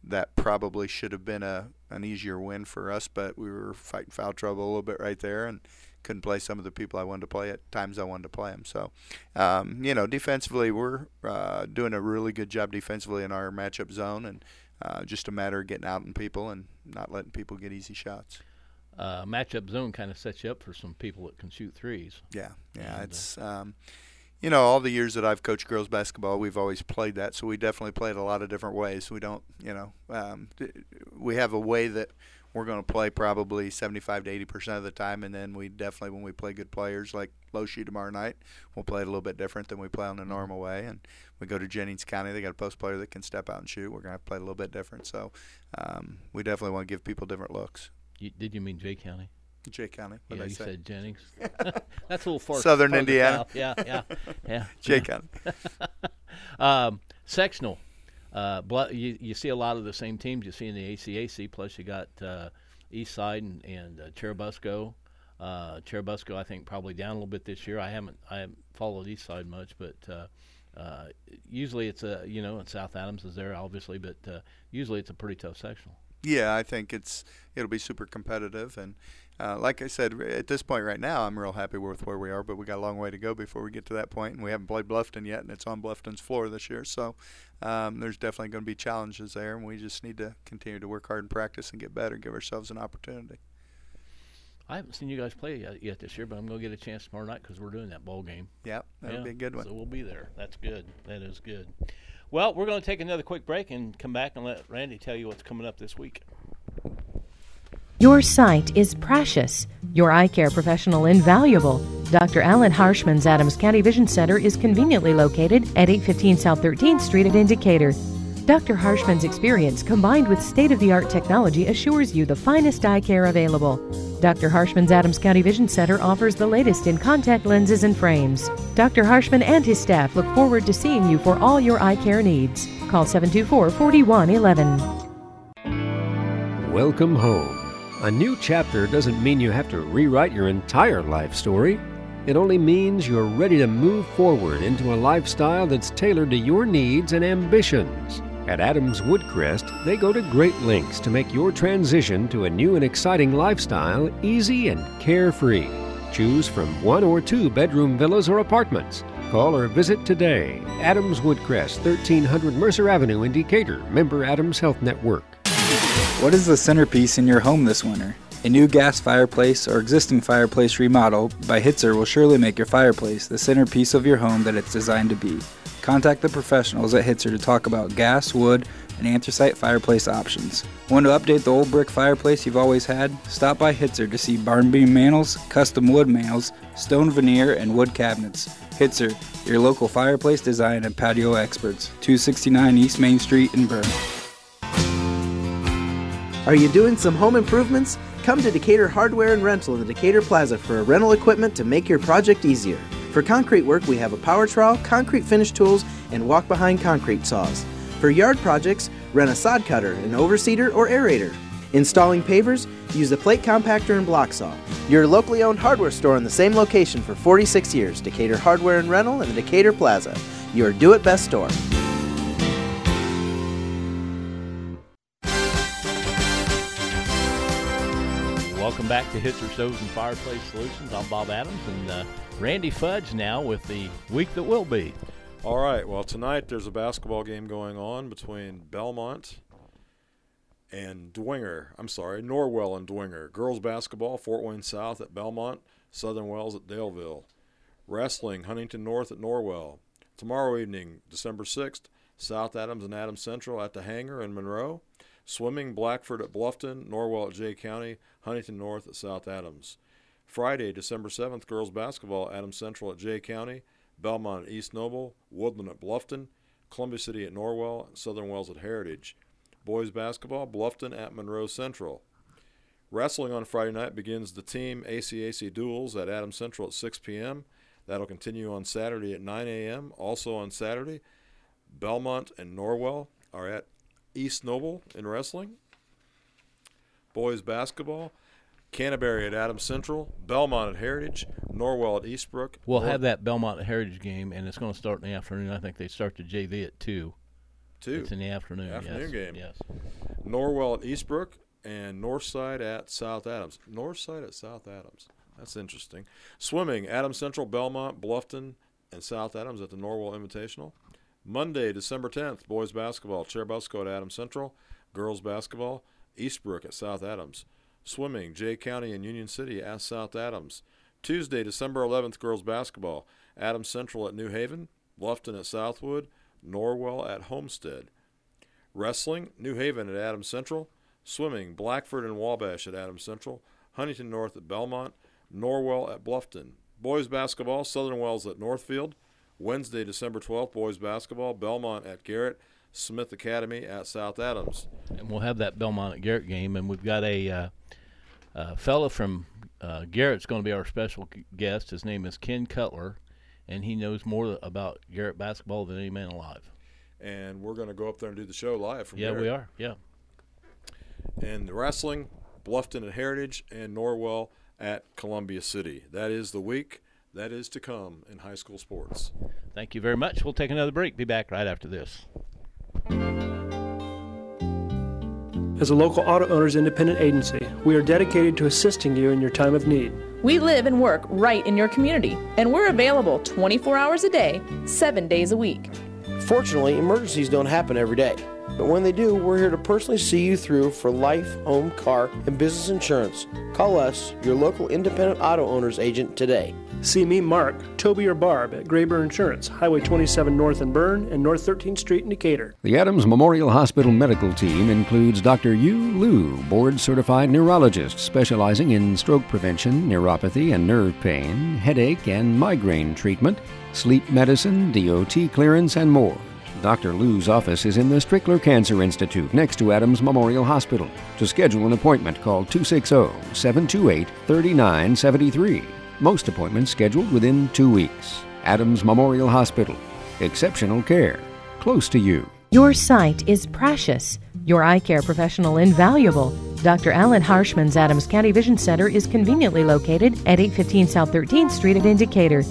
that probably should have been a an easier win for us, but we were fighting foul trouble a little bit right there, and couldn't play some of the people I wanted to play at times I wanted to play them. So, um, you know, defensively, we're uh, doing a really good job defensively in our matchup zone, and uh, just a matter of getting out in people and not letting people get easy shots uh, matchup zone kind of sets you up for some people that can shoot threes. Yeah, yeah, and, it's um, you know all the years that I've coached girls basketball, we've always played that, so we definitely played a lot of different ways. We don't, you know, um, we have a way that we're going to play probably 75 to 80 percent of the time, and then we definitely when we play good players like Loshi tomorrow night, we'll play it a little bit different than we play on the mm-hmm. normal way. And we go to Jennings County, they got a post player that can step out and shoot. We're going to play a little bit different. So um, we definitely want to give people different looks. You, did you mean Jay County? Jay County. What yeah, you say? said Jennings. *laughs* *laughs* That's a little far. Southern Indiana. South. Yeah, yeah, *laughs* yeah. Jay yeah. County. um, sectional. Uh, you, you see a lot of the same teams you see in the ACAC. Plus, you got uh, East Side and, and uh, Churubusco. Uh, Churubusco, I think, probably down a little bit this year. I haven't I haven't followed East Side much, but uh, uh, usually it's a you know, and South Adams is there obviously, but uh, usually it's a pretty tough sectional. Yeah, I think it's it'll be super competitive, and uh, like I said, at this point right now, I'm real happy with where we are. But we got a long way to go before we get to that point, and we haven't played Bluffton yet, and it's on Bluffton's floor this year. So um, there's definitely going to be challenges there, and we just need to continue to work hard and practice and get better, give ourselves an opportunity. I haven't seen you guys play yet, this year, but I'm going to get a chance tomorrow night because we're doing that bowl game. Yep, that'll yeah, be a good one. So we'll be there. That's good. That is good. Well, we're going to take another quick break and come back and let Randy tell you what's coming up this week. Your sight is precious. Your eye care professional invaluable. Dr. Alan Harshman's Adams County Vision Center is conveniently located at 815 South 13th Street at in Decatur. Dr. Harshman's experience combined with state of the art technology assures you the finest eye care available. Dr. Harshman's Adams County Vision Center offers the latest in contact lenses and frames. Dr. Harshman and his staff look forward to seeing you for all your eye care needs. Call 724 4111. Welcome home. A new chapter doesn't mean you have to rewrite your entire life story. It only means you're ready to move forward into a lifestyle that's tailored to your needs and ambitions. At Adams Woodcrest, they go to great lengths to make your transition to a new and exciting lifestyle easy and carefree. Choose from one or two bedroom villas or apartments. Call or visit today. Adams Woodcrest, 1300 Mercer Avenue in Decatur, member Adams Health Network. What is the centerpiece in your home this winter? A new gas fireplace or existing fireplace remodel by Hitzer will surely make your fireplace the centerpiece of your home that it's designed to be. Contact the professionals at Hitzer to talk about gas, wood, and anthracite fireplace options. Want to update the old brick fireplace you've always had? Stop by Hitzer to see barn beam mantels, custom wood mantels, stone veneer, and wood cabinets. Hitzer, your local fireplace design and patio experts. 269 East Main Street in Berne. Are you doing some home improvements? Come to Decatur Hardware and Rental in the Decatur Plaza for a rental equipment to make your project easier. For concrete work, we have a power trowel, concrete finish tools, and walk behind concrete saws. For yard projects, rent a sod cutter, an overseeder, or aerator. Installing pavers? Use the plate compactor and block saw. Your locally owned hardware store in the same location for 46 years Decatur Hardware and Rental in the Decatur Plaza. Your do it best store. Welcome back to Hitzer Stoves and Fireplace Solutions. I'm Bob Adams and uh, Randy Fudge now with the week that will be. All right. Well, tonight there's a basketball game going on between Bellmont and Dwenger. I'm sorry, Norwell and Dwenger. Girls basketball, Fort Wayne South at Bellmont, Southern Wells at Daleville. Wrestling, Huntington North at Norwell. Tomorrow evening, December 6th, South Adams and Adams Central at the Hangar in Monroe. Swimming, Blackford at Bluffton, Norwell at Jay County, Huntington North at South Adams. Friday, December 7th, girls basketball, Adams Central at Jay County, Bellmont at East Noble, Woodlan at Bluffton, Columbia City at Norwell, and Southern Wells at Heritage. Boys basketball, Bluffton at Monroe Central. Wrestling on Friday night begins the team ACAC duels at Adams Central at 6 p.m. That'll continue on Saturday at 9 a.m. Also on Saturday, Bellmont and Norwell are at East Noble in wrestling. Boys basketball, Canterbury at Adams Central, Bellmont at Heritage, Norwell at Eastbrook. We'll Nor- have that Bellmont Heritage game, and it's going to start in the afternoon. I think they start the JV at 2. Two. It's in the afternoon. Afternoon yes. game. Yes. Norwell at Eastbrook and Northside at South Adams. Northside at South Adams. That's interesting. Swimming, Adams Central, Bellmont, Bluffton, and South Adams at the Norwell Invitational. Monday, December 10th, boys basketball, Churubusco at Adams Central, girls basketball, Eastbrook at South Adams. Swimming, Jay County and Union City at South Adams. Tuesday, December 11th, girls basketball, Adams Central at New Haven, Bluffton at Southwood, Norwell at Homestead. Wrestling, New Haven at Adams Central. Swimming, Blackford and Wabash at Adams Central. Huntington North at Bellmont. Norwell at Bluffton. Boys basketball, Southern Wells at Northfield. Wednesday, December 12th, boys basketball, Bellmont at Garrett. Smith Academy at South Adams. And we'll have that Bellmont at Garrett game, and we've got a uh, uh, fellow from uh, Garrett's going to be our special guest. His name is Ken Cutler, and he knows more about Garrett basketball than any man alive. And we're going to go up there and do the show live from Yeah, Garrett. we are. Yeah. And the wrestling, Bluffton at Heritage and Norwell at Columbia City. That is the week that is to come in high school sports. Thank you very much. We'll take another break. Be back right after this. As a local auto owners independent agency, we are dedicated to assisting you in your time of need. We live and work right in your community, and we're available 24 hours a day, 7 days a week. Fortunately, emergencies don't happen every day. But when they do, we're here to personally see you through for life, home, car, and business insurance. Call us, your local independent auto owners agent, today. See me, Mark, Toby, or Barb at Graber Insurance, Highway 27 North in Berne and North 13th Street in Decatur. The Adams Memorial Hospital medical team includes Dr. Yu Lu, board certified neurologist specializing in stroke prevention, neuropathy and nerve pain, headache and migraine treatment, sleep medicine, DOT clearance, and more. Dr. Lu's office is in the Strickler Cancer Institute next to Adams Memorial Hospital. To schedule an appointment, call 260 728 3973. Most appointments scheduled within two weeks. Adams Memorial Hospital. Exceptional care. Close to you. Your sight is precious, your eye care professional invaluable. Dr. Alan Harshman's Adams County Vision Center is conveniently located at 815 South 13th Street at in Decatur.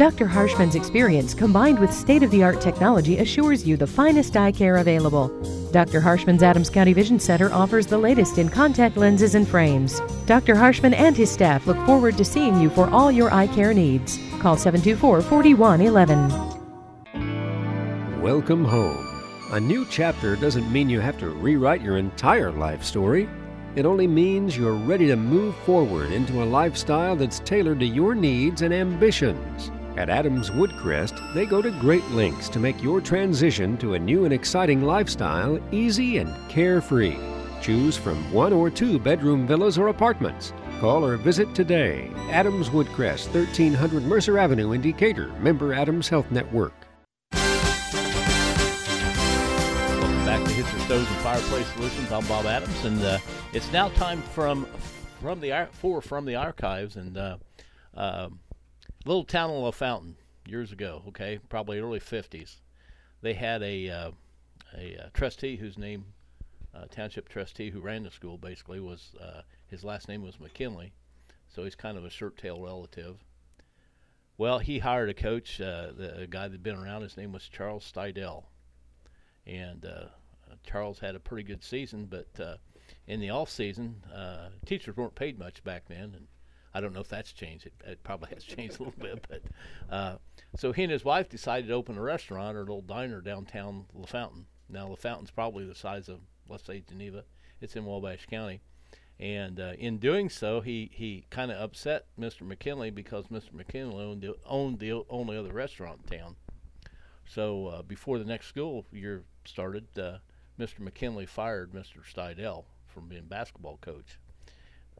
Dr. Harshman's experience combined with state of the art technology assures you the finest eye care available. Dr. Harshman's Adams County Vision Center offers the latest in contact lenses and frames. Dr. Harshman and his staff look forward to seeing you for all your eye care needs. Call 724 4111. Welcome home. A new chapter doesn't mean you have to rewrite your entire life story. It only means you're ready to move forward into a lifestyle that's tailored to your needs and ambitions. At Adams Woodcrest, they go to great lengths to make your transition to a new and exciting lifestyle easy and carefree. Choose from one or two bedroom villas or apartments. Call or visit today. Adams Woodcrest, 1300 Mercer Avenue in Decatur, member Adams Health Network. Welcome back to Hitzer Stoves and Fireplace Solutions. I'm Bob Adams, and uh, it's now time from from the for from the archives and uh, uh, little town of LaFontaine years ago. Okay, probably early '50s. They had a uh, a, uh trustee whose name uh, township trustee who ran the school. Basically, was uh, his last name was McKinley, so he's kind of a shirt tail relative. Well, he hired a coach, uh, the a guy that'd been around. His name was Charles Stidell, and uh, Charles had a pretty good season. But uh, in the off season, uh, teachers weren't paid much back then, and I don't know if that's changed. It, it probably has changed a little bit, but uh, so he and his wife decided to open a restaurant or a little diner downtown LaFontaine. Now LaFontaine's probably the size of let's say Geneva. It's in Wabash County. And uh, in doing so, he, he kind of upset Mr. McKinley because Mr. McKinley owned the, owned the only other restaurant in town. So uh, before the next school year started, uh, Mr. McKinley fired Mr. Stidell from being basketball coach.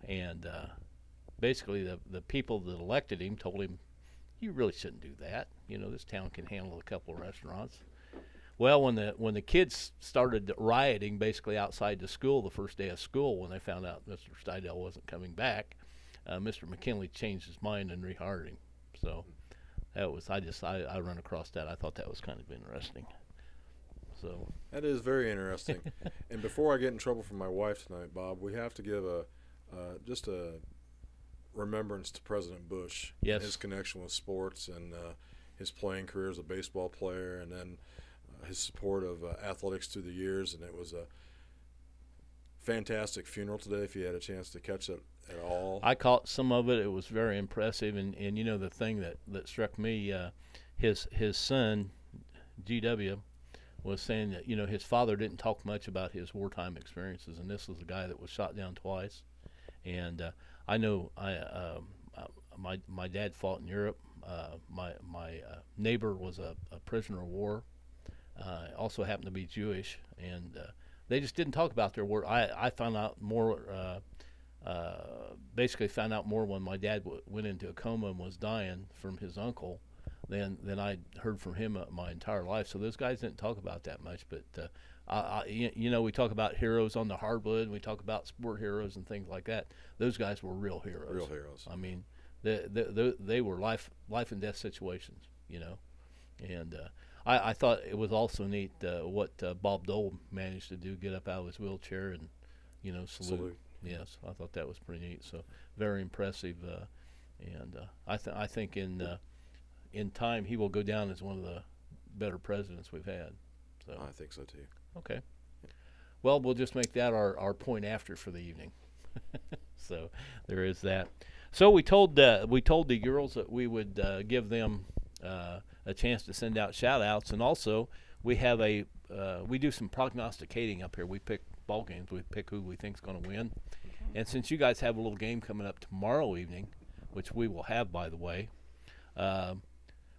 And uh, basically, the, the people that elected him told him, you really shouldn't do that. You know, this town can handle a couple of restaurants. Well, when the when the kids started rioting basically outside the school the first day of school when they found out Mr. Stidell wasn't coming back, uh, Mr. McKinley changed his mind and rehired him. So that was I just I, I run across that. I thought that was kind of interesting. So That is very interesting. *laughs* and before I get in trouble from my wife tonight, Bob, we have to give a uh, just a remembrance to President Bush. and Yes. His connection with sports and uh, his playing career as a baseball player, and then uh, his support of uh, athletics through the years. And it was a fantastic funeral today. If you had a chance to catch it at all, I caught some of it. It was very impressive, and, and you know the thing that, that struck me, uh, his his son, G.W. was saying that you know his father didn't talk much about his wartime experiences, and this was a guy that was shot down twice, and uh, I know I um, uh, my my dad fought in Europe. Uh, my my uh, neighbor was a, a prisoner of war. Uh, also happened to be Jewish, and uh, they just didn't talk about their war. I I found out more. Uh, basically, found out more when my dad w- went into a coma and was dying from his uncle than than I heard from him my entire life. So those guys didn't talk about that much. But uh, you you know, we talk about heroes on the hardwood, and we talk about sport heroes and things like that. Those guys were real heroes. Real heroes. I mean, they they, they, they were life life and death situations. You know, and uh, I, I thought it was also neat uh, what uh, Bob Dole managed to do, get up out of his wheelchair and you know salute. Salute. Yes, I thought that was pretty neat. So very impressive, uh, and uh, I th- I think in uh, in time he will go down as one of the better presidents we've had. So I think so too. Okay. Well, we'll just make that our, our point after for the evening. *laughs* so there is that. So we told uh, we told the girls that we would uh, give them uh, a chance to send out shout outs, and also we have a uh, we do some prognosticating up here. We pick ball games. We pick who we think's going to win. And since you guys have a little game coming up tomorrow evening, which we will have, by the way, um,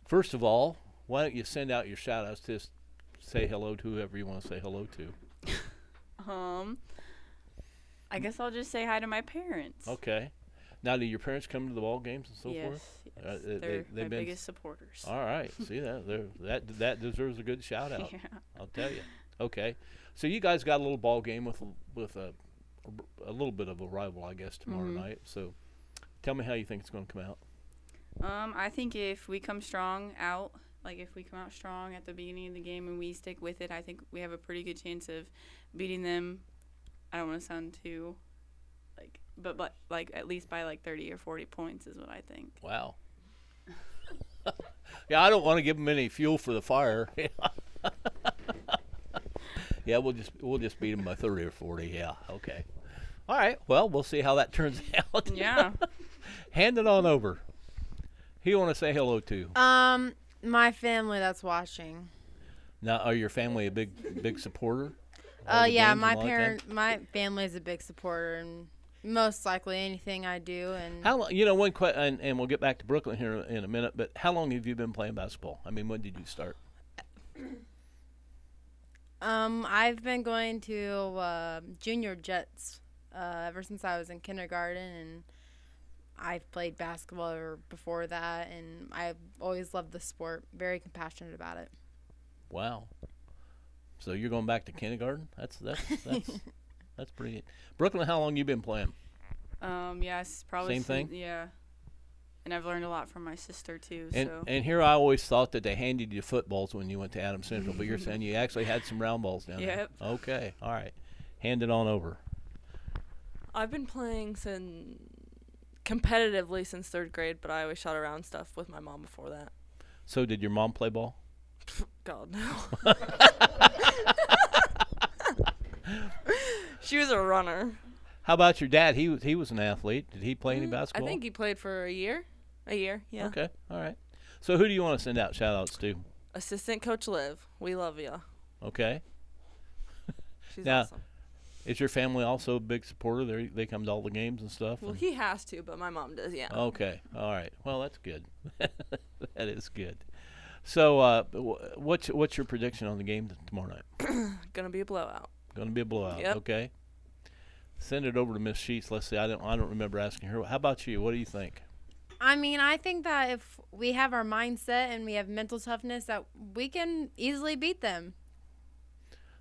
first of all, why don't you send out your shout outs to say hello to whoever you want to say hello to? *laughs* Um, I guess I'll just say hi to my parents. Okay. Now, do your parents come to the ball games and so Yes, forth? yes. Uh, they, They're they've my biggest supporters. All right. *laughs* See that They're, that that deserves a good shout out. *laughs* Yeah. I'll tell you. Okay. So you guys got a little ball game with a- with a a little bit of a rival, I guess, tomorrow Mhm. night. So tell me how you think it's going to come out. Um, I think if we come strong out, like if we come out strong at the beginning of the game and we stick with it, I think we have a pretty good chance of beating them. I don't want to sound too, like, but but like at least by like thirty or forty points is what I think. Wow. *laughs* yeah, I don't want to give them any fuel for the fire. *laughs* yeah, we'll just we'll just beat them by thirty or forty. Yeah, okay. All right. Well, we'll see how that *laughs* turns out. Yeah. Hand it on over. Who you want to say hello to? Um, my family that's watching. Now, are your family a big big supporter? *laughs* Uh, yeah, my and all that kind? parent, my family is a big supporter, and most likely anything I do. And How long? You know, one question, and, and we'll get back to Brooklyn here in a minute. But how long have you been playing basketball? I mean, when did you start? *coughs* um, I've been going to uh, junior jets uh, ever since I was in kindergarten, and I've played basketball before that, and I've always loved the sport. Very compassionate about it. Wow. So you're going back to kindergarten? That's that's *laughs* that's that's pretty. Neat. Brooklyn, how long you been playing? Um, yes, probably Same sin- thing? Yeah, and I've learned a lot from my sister too. And so and here I always thought that they handed you footballs when you went to Adam Central, but you're *laughs* saying you actually had some round balls down Yep. there. Okay, all right. hand it on over. I've been playing since competitively since third grade, but I always shot around stuff with my mom before that. So, did your mom play ball? *laughs* God no. *laughs* she was a runner. How about your dad? He was he was an athlete. Did he play any Mm, basketball? I think he played for a year. A year, yeah. Okay, all right. So, who do you want to send out shout outs to? Assistant coach Liv, we love you. Okay. She's now, awesome. Is your family also a big supporter? They they come to all the games and stuff. Well, and- he has to, but my mom does. Yeah. Okay. All right. Well, that's good. *laughs* that is good. So, uh, what's what's your prediction on the game tomorrow night? *clears throat* Gonna be a blowout. Going to be a blowout. Yep. Okay. Send it over to Miss Sheets. Let's see. I don't I don't remember asking her. How about you? What do you think? I mean, I think that if we have our mindset and we have mental toughness, that we can easily beat them.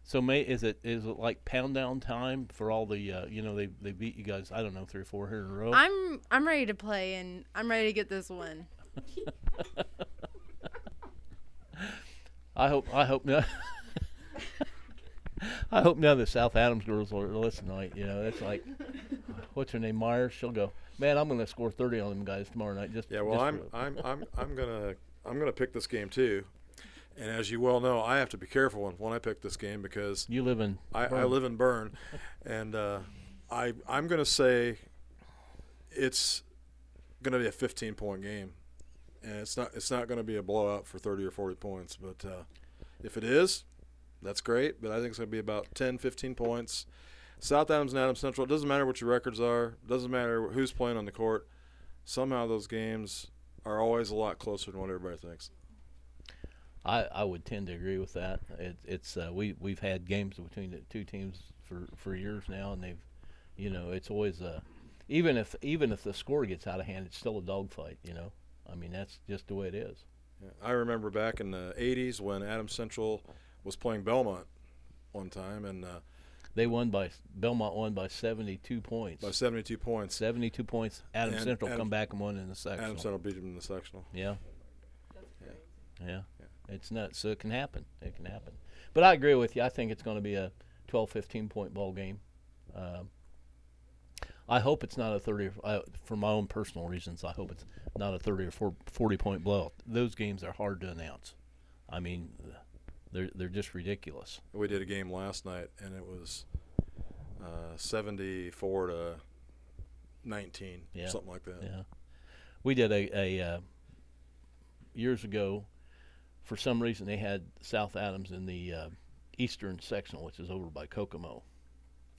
So, May is it is it like pound down time for all the uh, you know they they beat you guys? I don't know three or four here in a row. I'm I'm ready to play and I'm ready to get this win. *laughs* I hope I hope no. *laughs* I hope none of the South Adams girls will listen tonight. You know, it's like, what's her name, Myers? She'll go, man. I'm going to score 30 on them guys tomorrow night. Just Yeah, well, just I'm for- I'm I'm I'm gonna I'm gonna pick this game too, and as you well know, I have to be careful when, when I pick this game because you live in I, I live in Berne, *laughs* and uh, I I'm gonna say it's gonna be a 15 point game, and it's not it's not gonna be a blowout for 30 or 40 points, but uh, if it is, that's great. But I think it's gonna be about 10 15 points. South Adams and Adams Central. It doesn't matter what your records are. It Doesn't matter who's playing on the court. Somehow those games are always a lot closer than what everybody thinks. I, I would tend to agree with that. It, it's uh, we we've had games between the two teams for, for years now, and they've, you know, it's always uh, even if even if the score gets out of hand, it's still a dogfight. You know, I mean that's just the way it is. Yeah, I remember back in the '80s when Adam Central was playing Bellmont one time, and uh, They won by Bellmont won by 72 points. by 72 points. 72 points. Adam And Central Adam- come back and won in the sectional. Adams Central beat them in the sectional. Yeah. Yeah. Yeah. It's nuts. So it can happen. It can happen. But I agree with you. I think it's going to be a 12, 15 point ball game. Um, I hope it's not a 30, or, uh, for my own personal reasons, I hope it's not a 30 or four- 40 point blowout. Those games are hard to announce. I mean, they're, they're just ridiculous. We did a game last night, and it was uh, 74 to 19, Yeah. something like that. Yeah. We did a, a uh, years ago. For some reason, they had South Adams in the uh, Eastern sectional, which is over by Kokomo,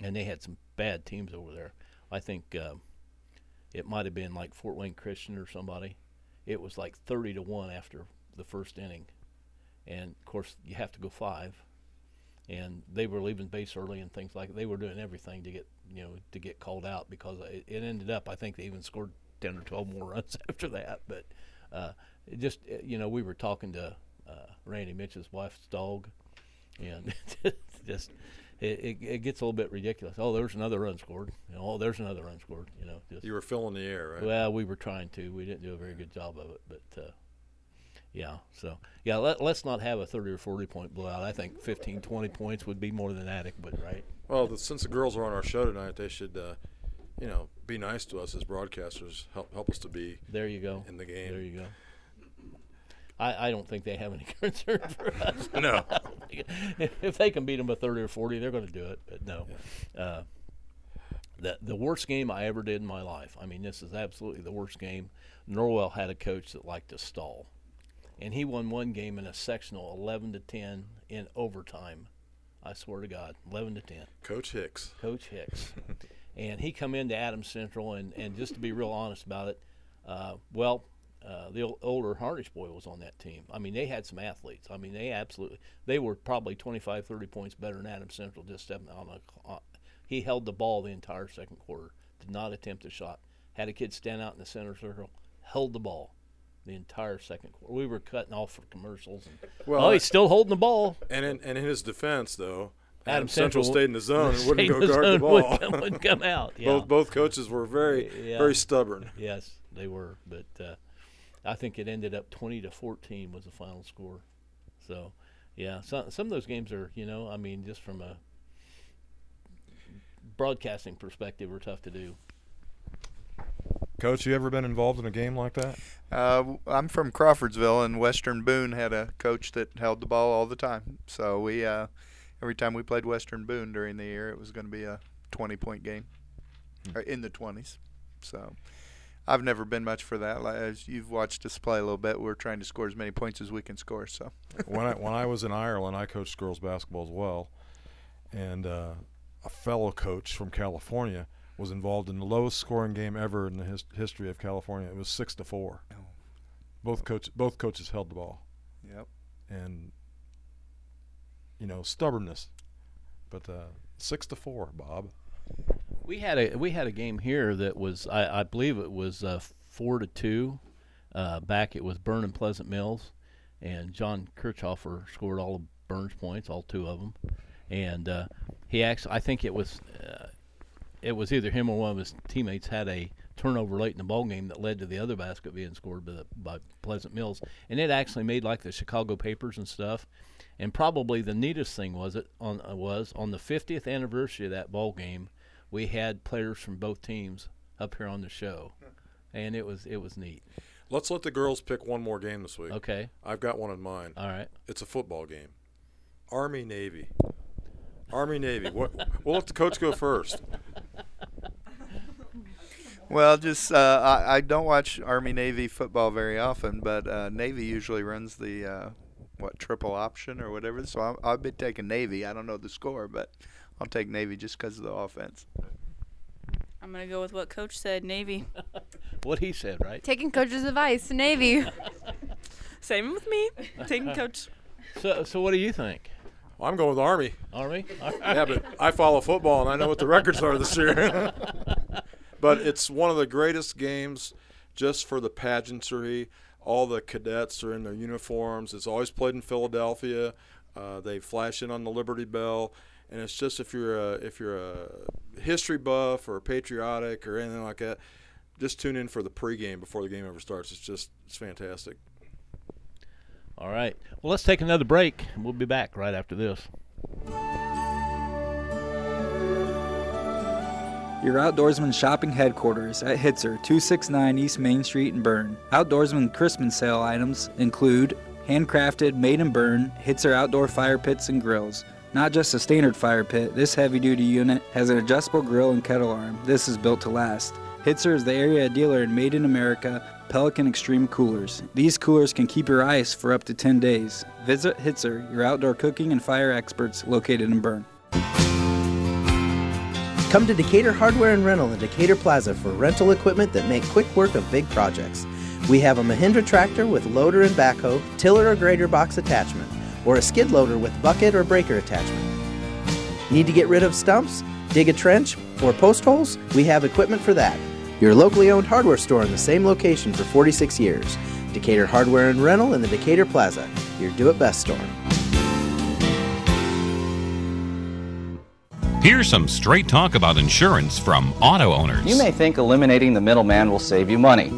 and they had some bad teams over there. I think uh, it might have been like Fort Wayne Christian or somebody. It was like thirty to one after the first inning, and of course you have to go five. And they were leaving base early and things like They were doing everything to get you know to get called out because it, it ended up. I think they even scored ten or twelve more *laughs* runs after that. But uh, just you know we were talking to uh, Randy Mitch's wife's dog, and *laughs* just it, it, it gets a little bit ridiculous. Oh, there's another run scored. You know, oh, there's another run scored. You know, just, You were filling the air, right? well, we were trying to. We didn't do a very good job of it, but uh, yeah. So yeah, let, let's not have a 30 or 40 point blowout. I think 15, 20 points would be more than adequate, right? Well, the, since the girls are on our show tonight, they should, uh, you know, be nice to us as broadcasters. Help help us to be There you go. in the game. There you go. I, I don't think they have any *laughs* concern for us. No. *laughs* if they can beat them by 30 or 40, they're going to do it. But no. Uh, the, the worst game I ever did in my life. I mean, this is absolutely the worst game. Norwell had a coach that liked to stall. And he won one game in a sectional 11 to 10 in overtime. I swear to God, 11 to 10. Coach Hicks. Coach Hicks. *laughs* and he come into Adams Central, and, and just to be real honest about it, uh, well, uh, the ol- older Harnish boy was on that team. I mean, they had some athletes. I mean, they absolutely they were probably 25, 30 points better than Adams Central. Just stepping on a, he held the ball the entire second quarter. Did not attempt a shot. Had a kid stand out in the center circle. Held the ball the entire second quarter. We were cutting off for commercials. And, Well, oh, he's still holding the ball. And in, and in his defense, though, Adam Adams Central, Central stayed in the zone and *laughs* wouldn't go guard the *laughs* ball. wouldn't come- wouldn't come out, yeah. Both both coaches were very Yeah. very stubborn. Yes, they were, but uh, I think it ended up twenty to fourteen was the final score. So, yeah, some some of those games are, you know, I mean, just from a broadcasting perspective are tough to do. Coach, you ever been involved in a game like that? Uh, I'm from Crawfordsville, and Western Boone had a coach that held the ball all the time. So we, uh, every time we played Western Boone during the year, it was going to be a 20 point game, Hmm. or in the 20s. So I've never been much for that. Like, as you've watched us play a little bit, we're trying to score as many points as we can score. So when I when I was in Ireland, I coached girls basketball as well, and uh, a fellow coach from California was involved in the lowest scoring game ever in the his- history of California. It was six to four. Both coach both coaches held the ball. Yep. And you know stubbornness, but uh, six to four, Bob. We had a we had a game here that was I, I believe it was uh, four to two. Uh, back it was Berne and Pleasant Mills, and John Kirchhofer scored all of Berne's points, all two of them, and uh, he actually I think it was uh, it was either him or one of his teammates had a turnover late in the ball game that led to the other basket being scored by, the, by Pleasant Mills, and it actually made like the Chicago papers and stuff. And probably the neatest thing was it on was on the 50th anniversary of that ball game, we had players from both teams up here on the show, and it was it was neat. Let's let the girls pick one more game this week. Okay. I've got one in mind. All right. It's a football game. Army Navy. Army Navy. What? *laughs* We'll let the coach go first. Well, just uh, I, I don't watch Army Navy football very often, but uh, Navy usually runs the uh, what triple option or whatever. So I'll, I'll be taking Navy. I don't know the score, but I'll take Navy just because of the offense. I'm gonna go with what Coach said. Navy. *laughs* what he said, right? Taking coach's advice, Navy. *laughs* Same with me. Taking *laughs* coach. So so what do you think? Well, I'm going with Army. Army? yeah, but I follow football and I know what the records are this year. but it's one of the greatest games just for the pageantry. All the cadets are in their uniforms. It's always played in Philadelphia. Uh, they flash in on the Liberty Bell, and it's just if you're a if you're a history buff or patriotic or anything like that, just tune in for the pregame before the game ever starts. It's just it's fantastic. All right. Well, let's take another break. and We'll be back right after this. Your Outdoorsman shopping headquarters at Hitzer, 269 East Main Street in Berne. Outdoorsman Christmas sale items include handcrafted, made in Berne, Hitzer outdoor fire pits and grills. Not just a standard fire pit, this heavy duty unit has an adjustable grill and kettle arm. This is built to last. Hitzer is the area dealer in Made in America Pelican Extreme Coolers. These coolers can keep your ice for up to 10 days. Visit Hitzer, your outdoor cooking and fire experts located in Berne. Come to Decatur Hardware and Rental in Decatur Plaza for rental equipment that make quick work of big projects. We have a Mahindra tractor with loader and backhoe, tiller or grader box attachment, or a skid loader with bucket or breaker attachment. Need to get rid of stumps, dig a trench, or post holes? We have equipment for that. Your locally owned hardware store in the same location for 46 years. Decatur Hardware and Rental in the Decatur Plaza, your do it best store. Here's some straight talk about insurance from auto owners. You may think eliminating the middleman will save you money.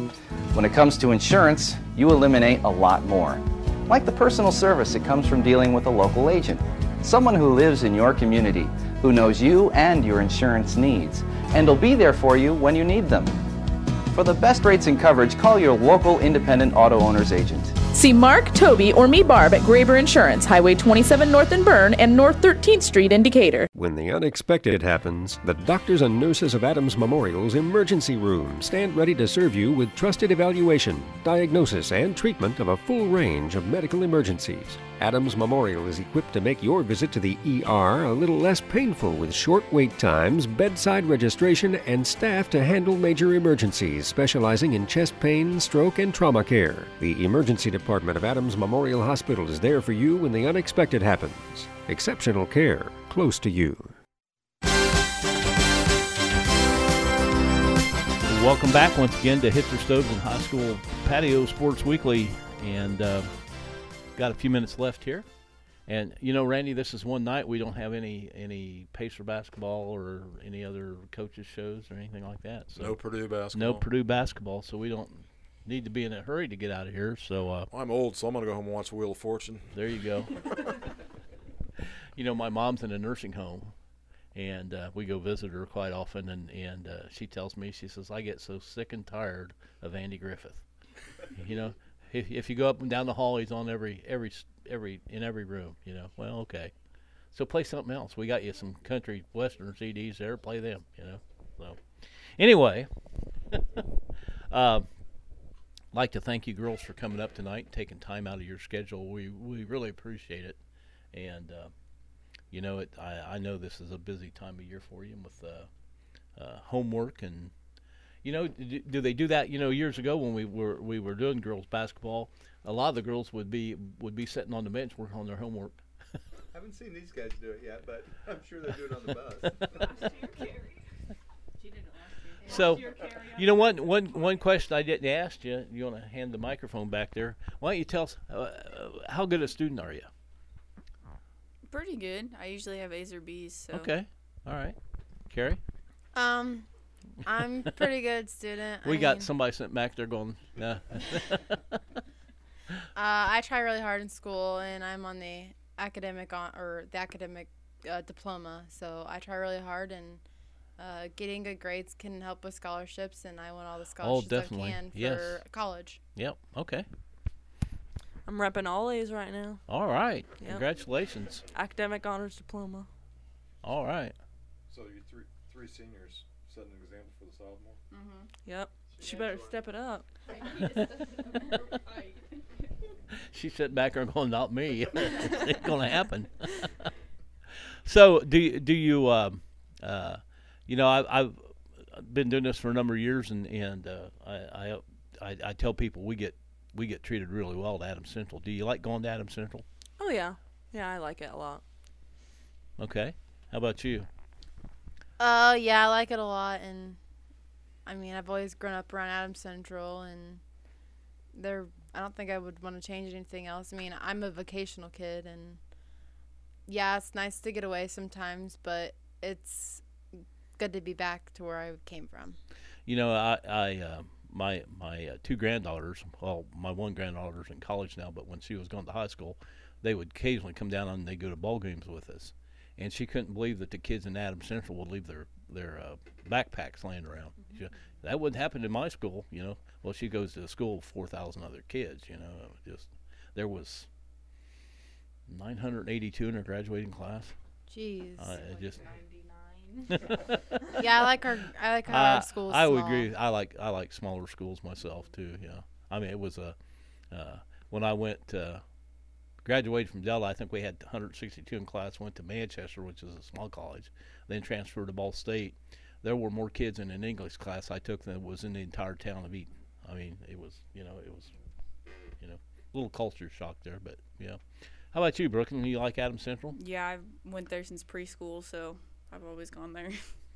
When it comes to insurance, you eliminate a lot more. Like the personal service that comes from dealing with a local agent. Someone who lives in your community, who knows you and your insurance needs, and will be there for you when you need them. For the best rates and coverage, call your local independent auto owner's agent. See Mark, Toby, or me, Barb, at Graber Insurance, Highway 27 North in Berne and North 13th Street in Decatur. When the unexpected happens, the doctors and nurses of Adams Memorial's emergency room stand ready to serve you with trusted evaluation, diagnosis, and treatment of a full range of medical emergencies. Adams Memorial is equipped to make your visit to the ER a little less painful with short wait times, bedside registration, and staff to handle major emergencies, specializing in chest pain, stroke, and trauma care. The emergency department of Adams Memorial Hospital is there for you when the unexpected happens. Exceptional care, close to you. Welcome back once again to Hitzer Stoves and High School Patio Sports Weekly, and uh, got a few minutes left here. And you know, Randy, this is one night we don't have any any Pacer basketball or any other coaches shows or anything like that. So No Purdue basketball. No Purdue basketball, so we don't need to be in a hurry to get out of here. So uh, I'm old, so I'm gonna go home and watch Wheel of Fortune. there you go. *laughs* you know, my mom's in a nursing home, and uh, we go visit her quite often. And and uh, she tells me she says I get so sick and tired of Andy Griffith. *laughs* you know, if if you go up and down the hall, he's on every every every in every room. You know, well, okay. So play something else. We got you some country western CDs there. Play them. You know. So anyway, *laughs* um, like to thank you girls for coming up tonight, taking time out of your schedule. We we really appreciate it, and uh, you know it. I, I know this is a busy time of year for you with uh, uh, homework and. You know, do, do they do that? You know, years ago when we were we were doing girls basketball, a lot of the girls would be would be sitting on the bench working on their homework. I *laughs* haven't seen these guys do it yet, but *laughs* I'm sure they're doing it on the bus. *laughs* So, you know, one one one question I didn't ask you. You want to hand the microphone back there? Why don't you tell us uh, uh, how good a student are you? Pretty good. I usually have A's or B's. So. Okay, all right, Carrie. Um, I'm pretty good student. We I got mean, somebody sent back there going, nah. *laughs* Uh, I try really hard in school, and I'm on the academic on or the academic uh, diploma. So I try really hard, and uh, getting good grades can help with scholarships, and I want all the scholarships Oh, definitely. I can for Yes. college. Yep. Okay. I'm repping all A's right now. All right. Yep. Congratulations. Academic honors diploma. All right. So you three three seniors set an example for the sophomore. Mm-hmm. Yep. She better step it up. *laughs* She's sitting back there going, "Not me. *laughs* it's ain't gonna happen." *laughs* so, do you, do you, um, uh, you know, I, I've been doing this for a number of years, and and uh, I, I I I tell people we get we get treated really well at Adam Central. Do you like going to Adam Central? Oh yeah, yeah, I like it a lot. Okay. How about you? Uh, yeah, I like it a lot, and I mean, I've always grown up around Adam Central, and there, I don't think I would want to change anything else. I mean, I'm a vocational kid, and yeah, it's nice to get away sometimes, but it's good to be back to where I came from. You know, I, I uh, my my uh, two granddaughters. Well, my one granddaughter's in college now, but when she was going to high school, they would occasionally come down and they go to ball games with us, and she couldn't believe that the kids in Adams Central would leave their their uh, backpacks laying around. She- that wouldn't happen in my school, you know. Well, she goes to a school with four thousand other kids, you know. Just there was nine hundred eighty-two in her graduating class. Jeez. Uh, just. *laughs* Yeah, I like our- I like how our school's I would small. agree. I like I like smaller schools myself too. Yeah, I mean it was a uh, when I went uh, graduated from Delta. I think we had 162 in class. Went to Manchester, which is a small college. Then transferred to Ball State. There were more kids in an English class I took than was in the entire town of Eaton. I mean it was you know it was you know a little culture shock there, but yeah. How about you, Brooklyn? You like Adam Central? Yeah, I went there since preschool, so I've always gone there.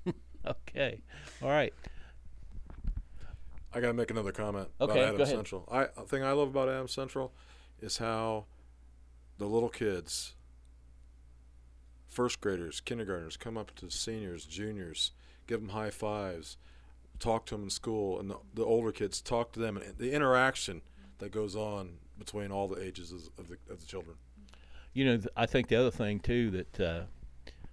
*laughs* Okay, all right. I got to make another comment Okay, about go Adams ahead. Central. I the thing I love about Adams Central is how the little kids, first graders, kindergartners, come up to seniors, juniors, give them high fives, talk to them in school, and the, the older kids talk to them, and the interaction that goes on between all the ages of of the, of the children. You know, th- I think the other thing too that uh,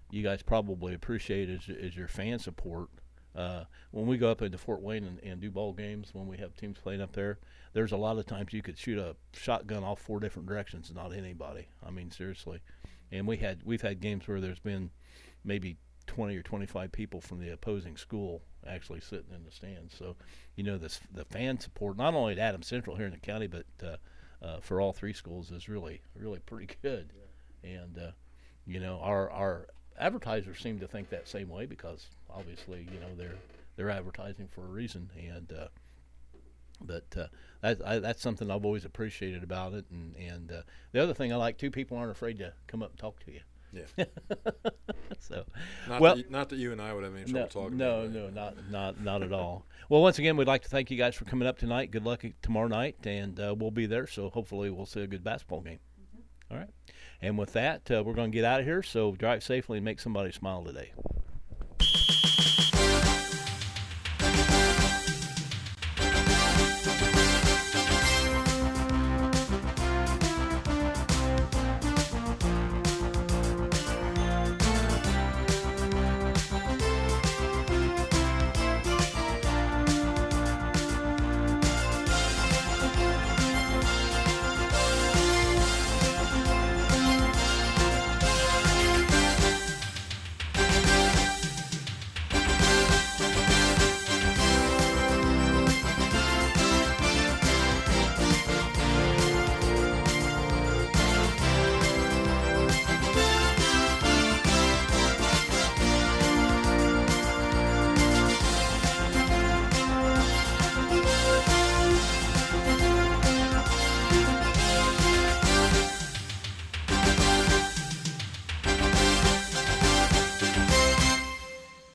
you guys probably appreciate is, is your fan support. Uh, when we go up into Fort Wayne and, and do ball games, when we have teams playing up there, there's a lot of times you could shoot a shotgun off four different directions and not anybody. I mean, seriously. And we had we've had games where there's been maybe 20 or 25 people from the opposing school actually sitting in the stands. So, you know, this the fan support not only at Adams Central here in the county, but uh, uh, for all three schools is really really pretty *laughs* good. And uh, you know, our our advertisers seem to think that same way because obviously, you know, they're they're advertising for a reason. And uh, but uh, that, I, that's something I've always appreciated about it. And and uh, the other thing I like too, people aren't afraid to come up and talk to you. Yeah. *laughs* so, Not well, that you- not that you and I would have any trouble no, talking No, about no, not not not at all. Well, once again, we'd like to thank you guys for coming up tonight. Good luck tomorrow night, and uh, we'll be there. So hopefully, we'll see a good basketball game. All right. And with that, uh, we're going to get out of here. So drive safely and make somebody smile today.